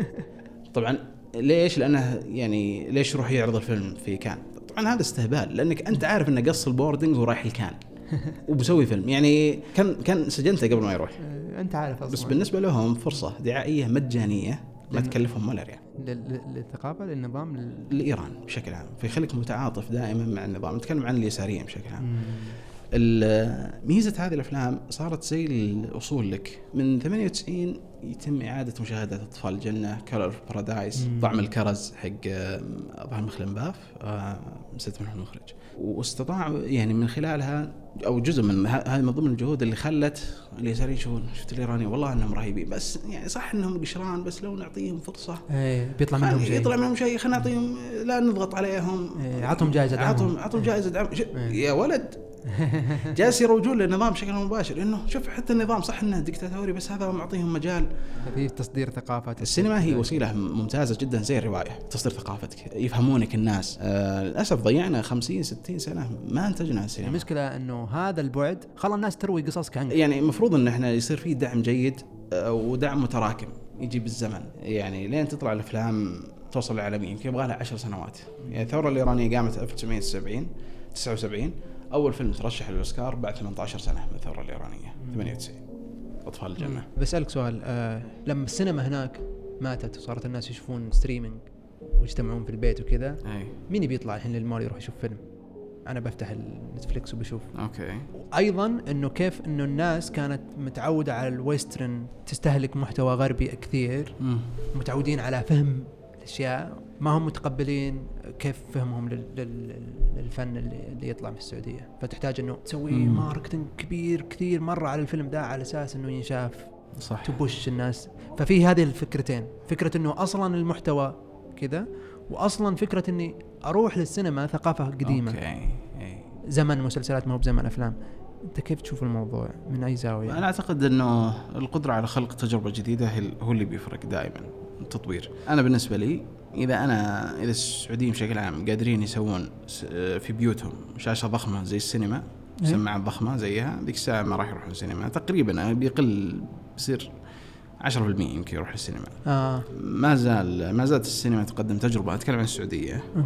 [laughs] طبعا ليش؟ لأنه يعني ليش يروح يعرض الفيلم في كان؟ طبعا هذا استهبال لأنك أنت عارف إنه قص ال boarding ورايح الكان [laughs] وبسوي فيلم. يعني كان كان سجنته قبل ما يروح. آه، أنت عارف أصلا. بس بالنسبة لهم فرصة دعائية مجانية ما تكلفهم ولا ريال. لل- لل- للثقافة للنظام لل... لإيران بشكل عام. فيخليك متعاطف دائما مع النظام. نتكلم عن اليساريين بشكل عام. ميزة هذه الأفلام صارت زي الأصول لك. من 98 يتم إعادة مشاهدة أطفال الجنة Color of Paradise طعم الكرز حق آه، ظهر مخملباف آه، نسيت من المخرج. واستطاع يعني من خلالها أو جزء من هذه من ضمن الجهود اللي خلت اليساريين يشوفون شفت الايراني والله إنهم رهيبين. بس يعني صح إنهم قشران بس لو نعطيهم فرصة. إيه بيطلع منهم شيء. يطلع منهم شيء. خلينا نعطيهم لا نضغط عليهم. إيه، عطهم جائزة دعم. عطهم عطهم جائزة دعم. إيه. يا ولد [laughs] جالس يروجون للنظام بشكل مباشر. إنه شوف حتى النظام صح إنه ديكتاتوري بس هذا معطيهم مجال. في تصدير ثقافه السينما هي وسيلة ممتازة جدا زي الرواية. تصدير ثقافتك يفهمونك الناس. آه للأسف ضيعنا 50 60 سنة ما أنتجنا السينما المشكلة إنه هذا البعد خلى الناس تروي قصصك عنك يعني المفروض إن إحنا يصير فيه دعم جيد آه، ودعم متراكم. يجي بالزمن. يعني لين تطلع الأفلام توصل للعالمية يمكن يبغى لها 10 سنوات. يعني الثورة الإيرانية قامت 1970 79 أول فيلم ترشح للأوسكار بعد 18 سنة من الثورة الإيرانية 98 أطفال الجنة. بسالك سؤال آه لما السينما هناك ماتت وصارت الناس يشوفون streaming ويجتمعون في البيت وكذا مين يبي يطلع الحين للمول يروح يشوف فيلم؟ أنا بفتح ال Netflix وبشوف. أوكي. أيضا إنه كيف إنه الناس كانت متعودة على ال western تستهلك محتوى غربي كثير مم. متعودين على فهم الاشياء ما هم متقبلين كيف فهمهم لل- لل- للفن اللي, اللي يطلع من السعودية. فتحتاج إنه تسوي. marketing كبير كثير مرة على الفيلم ده على أساس إنه ينشاف صح. ت push الناس. ففي هذه الفكرتين. فكرة إنه أصلا المحتوى كذا واصلا فكرة إني أروح للسينما ثقافة قديمة. إيه. زمن مسلسلات مو بزمن أفلام. أنت كيف تشوف الموضوع من أي زاوية؟ أنا أعتقد إنه القدرة على خلق تجربة جديدة هو اللي بيفرق دائما التطوير. أنا بالنسبة لي إذا أنا إذا السعوديين بشكل عام قادرين يسوون س- في بيوتهم شاشة ضخمة زي السينما إيه. سماعات ضخمة زيها ذيك الساعة ما راح يروحون السينما. تقريبا بيقل بيصير 10% يمكن يروح السينما. آه. ما زال ما زالت السينما تقدم تجربة. أتكلم عن السعودية. أه.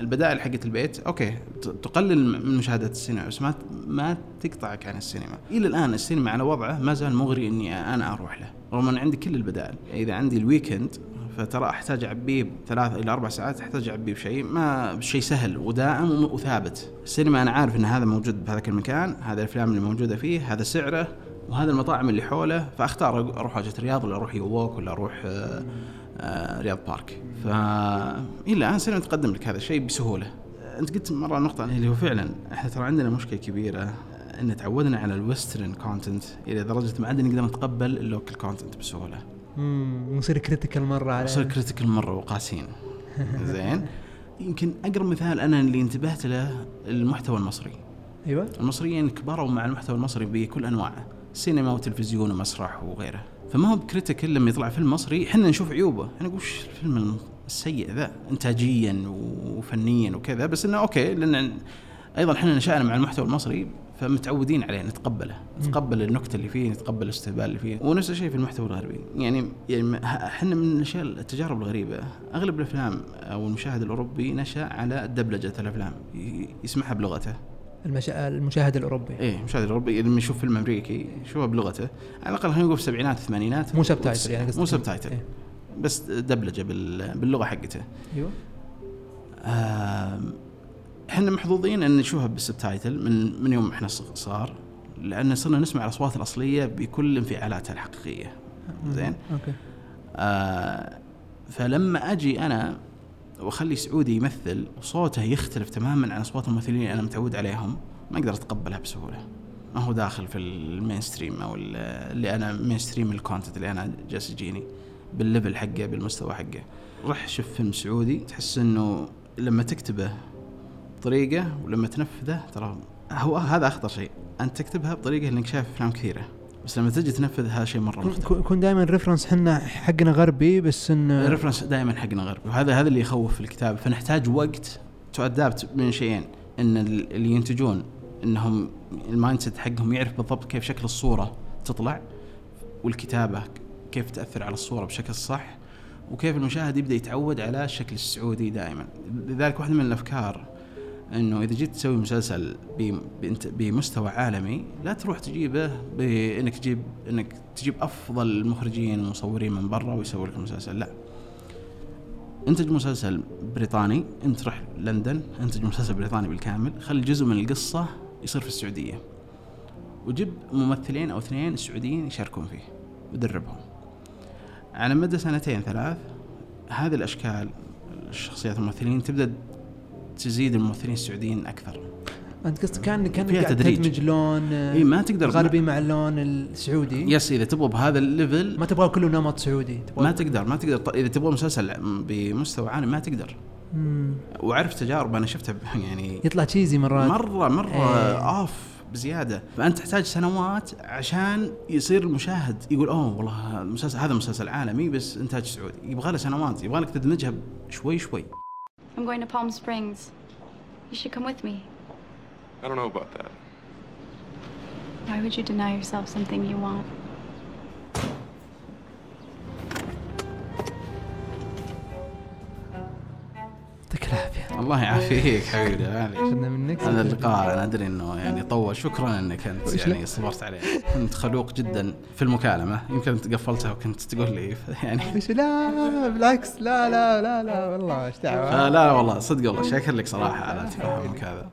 البدائل حقت البيت okay تقلل من مشاهدة السينما بس ما ما تقطعك عن السينما. إلى الآن السينما على وضعه ما زال مغري إني أنا أروح له رغم أن عندي كل البدائل. إذا عندي ال weekend فترى أحتاج أعبيه بثلاث إلى أربع ساعات أحتاج أعبيه بشيء ما بشيء سهل ودائم وثابت. السينما أنا عارف إن هذا موجود بهذاك المكان هذا الأفلام اللي موجودة فيه هذا سعره وهذا المطاعم اللي حوله فأختار أروح واجهه الرياض ولا أروح U Walk ولا أروح آه، رياض بارك. ف إلى الآن السينما تقدم لك هذا الشيء بسهولة. أنت قلت مرة نقطة اللي هو فعلا إحنا ترى عندنا مشكلة كبيرة إن تعودنا على ال western content إلى درجة ما عاد نقدر نتقبل ال local content بسهولة. امم نصير critical مرة على نصير critical مرة وقاسين [laughs] زين. يمكن أقرب مثال أنا اللي انتبهت له المحتوى المصري. أيوه. المصريين كبروا مع المحتوى المصري بكل أنواعه سينما وتلفزيون ومسرح وغيره. فما هو ب critical لما يطلع فيلم مصري إحنا نشوف عيوبه. إحنا نقول وش الفيلم السيء ذا؟ انتاجيا وفنيا وكذا. بس إنه okay لأن أيضا إحنا نشأنا مع المحتوى المصري فمتعودين عليه نتقبله. نتقبل النكتة اللي فيه نتقبل الاستهبال اللي فيه. ونفس الشيء في المحتوى الغربي. يعني يعني إحنا من الأشياء التجارب الغريبة. أغلب الأفلام أو المشاهد الأوروبي نشأ على دبلجة الأفلام يسمعها بلغته. المشا... المشاهد الأوروبي. إيه المشاهد الأوروبي لما يشوف فيلم أمريكي يشوفه بلغته. على الأقل خلينا نقول في السبعينات الثمانينات. مو subtitle يعني قصدك مو subtitle. إيه. بس دبلجة بال- باللغة حقته. أيوه. إحنا محظوظين إن نشوفها بال subtitle من من يوم إحنا صغ- صغار لأن صرنا نسمع الأصوات الأصلية بكل انفعالاتها الحقيقية. زين؟ okay. آه فلما أجي أنا وأخلي سعودي يمثل وصوته يختلف تماما عن أصوات الممثلين اللي أنا متعود عليهم. ما أقدر أتقبلها بسهولة. ما هو داخل في ال mainstream أو ال- اللي أنا mainstream ال content اللي أنا جالس يجيني بال level حقه بالمستوى حقه. روح شوف فيلم سعودي تحس إنه لما تكتبه بطريقة ولما تنفذه ترى هو هذا أخطر شيء. انت تكتبها بطريقة إنك شايف أفلام كثيرة. بس لما تجي تنفذ هذا شيء مرة مختلف. يكون دائما reference حنا حقنا غربي بس انه ال reference دائما حقنا غربي. وهذا هذا اللي يخوف في الكتاب. فنحتاج وقت to adapt من شيئين. إن ال- اللي ينتجون إنهم ال mindset حقهم يعرف بالضبط كيف شكل الصورة تطلع والكتابة كيف تأثر على الصورة بشكل صح وكيف المشاهد يبدأ يتعود على الشكل السعودي دائما. لذلك واحدة من الأفكار إنه إذا جيت تسوي مسلسل بمستوى عالمي لا تروح تجيبه بانك تجيب إنك تجيب أفضل المخرجين والمصورين من برا ويسوي لك المسلسل لا. انتج مسلسل بريطاني انت روح لندن انتج مسلسل بريطاني بالكامل خلي جزء من القصة يصير في السعودية. وجيب ممثلين أو اثنين سعوديين يشاركون فيه ودربهم على مدى سنتين ثلاث هذه الأشكال الشخصيات الممثلين تبدأ تزيد الممثلين السعوديين أكثر. أنت قصدك كان كان قاعد. تدمج لون إي ما تقدر غربي مع اللون السعودي. yes إذا تبغى بهذا ال level ما تبغى كله نمط سعودي. ما تقدر ما تقدر. ط- إذا تبغى مسلسل بمستوى عالي ما تقدر. مم. وعرف تجارب أنا شفتها يعني يطلع تشيزي مرات. مرة مرة إيه. اوف بزيادة. فأنت تحتاج سنوات عشان يصير المشاهد يقول أوه والله المسلسل هذا مسلسل عالمي بس إنتاج سعودي. يبغى له سنوات يبغى لك تدمجها شوي شوي. I'm going to Palm Springs. You should come with me. I don't know about that. Why would you deny yourself something you want? يعطيك العافية. الله يعافيك حبيبي معليش. اخذنا منك. هذا اللقاء أنا أدري إنه يعني طول. شكرا إنك أنت يعني لا؟ صبرت عليه. كنت خلوق جدا في المكالمة. يمكن أنت قفلتها وكنت تقول لي يعني. إيش لا؟ بالعكس. لا لا لا لا. والله إيش دعوة. فلا لا والله صدق والله. شاكر لك صراحة على تفهمك هذا.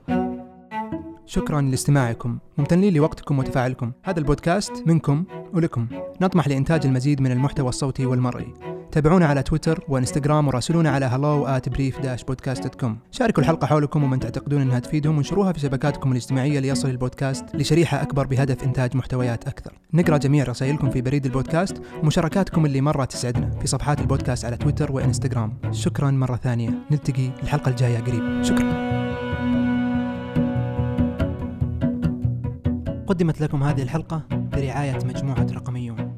شكرا لاستماعكم. ممتنين لوقتكم وتفاعلكم. هذا البودكاست منكم ولكم. نطمح لإنتاج المزيد من المحتوى الصوتي والمرئي. تابعونا على تويتر وانستغرام وراسلونا على hello at brief podcast.com شاركوا الحلقة حولكم ومن تعتقدون أنها تفيدهم وانشروها في شبكاتكم الاجتماعية ليصل البودكاست لشريحة أكبر بهدف إنتاج محتويات أكثر. نقرأ جميع رسائلكم في بريد البودكاست ومشاركاتكم اللي مرة تسعدنا في صفحات البودكاست على تويتر وإنستغرام. شكرا مرة ثانية. نلتقي الحلقة الجاية قريب. شكرا. قدمت لكم هذه الحلقة برعاية مجموعة رقميون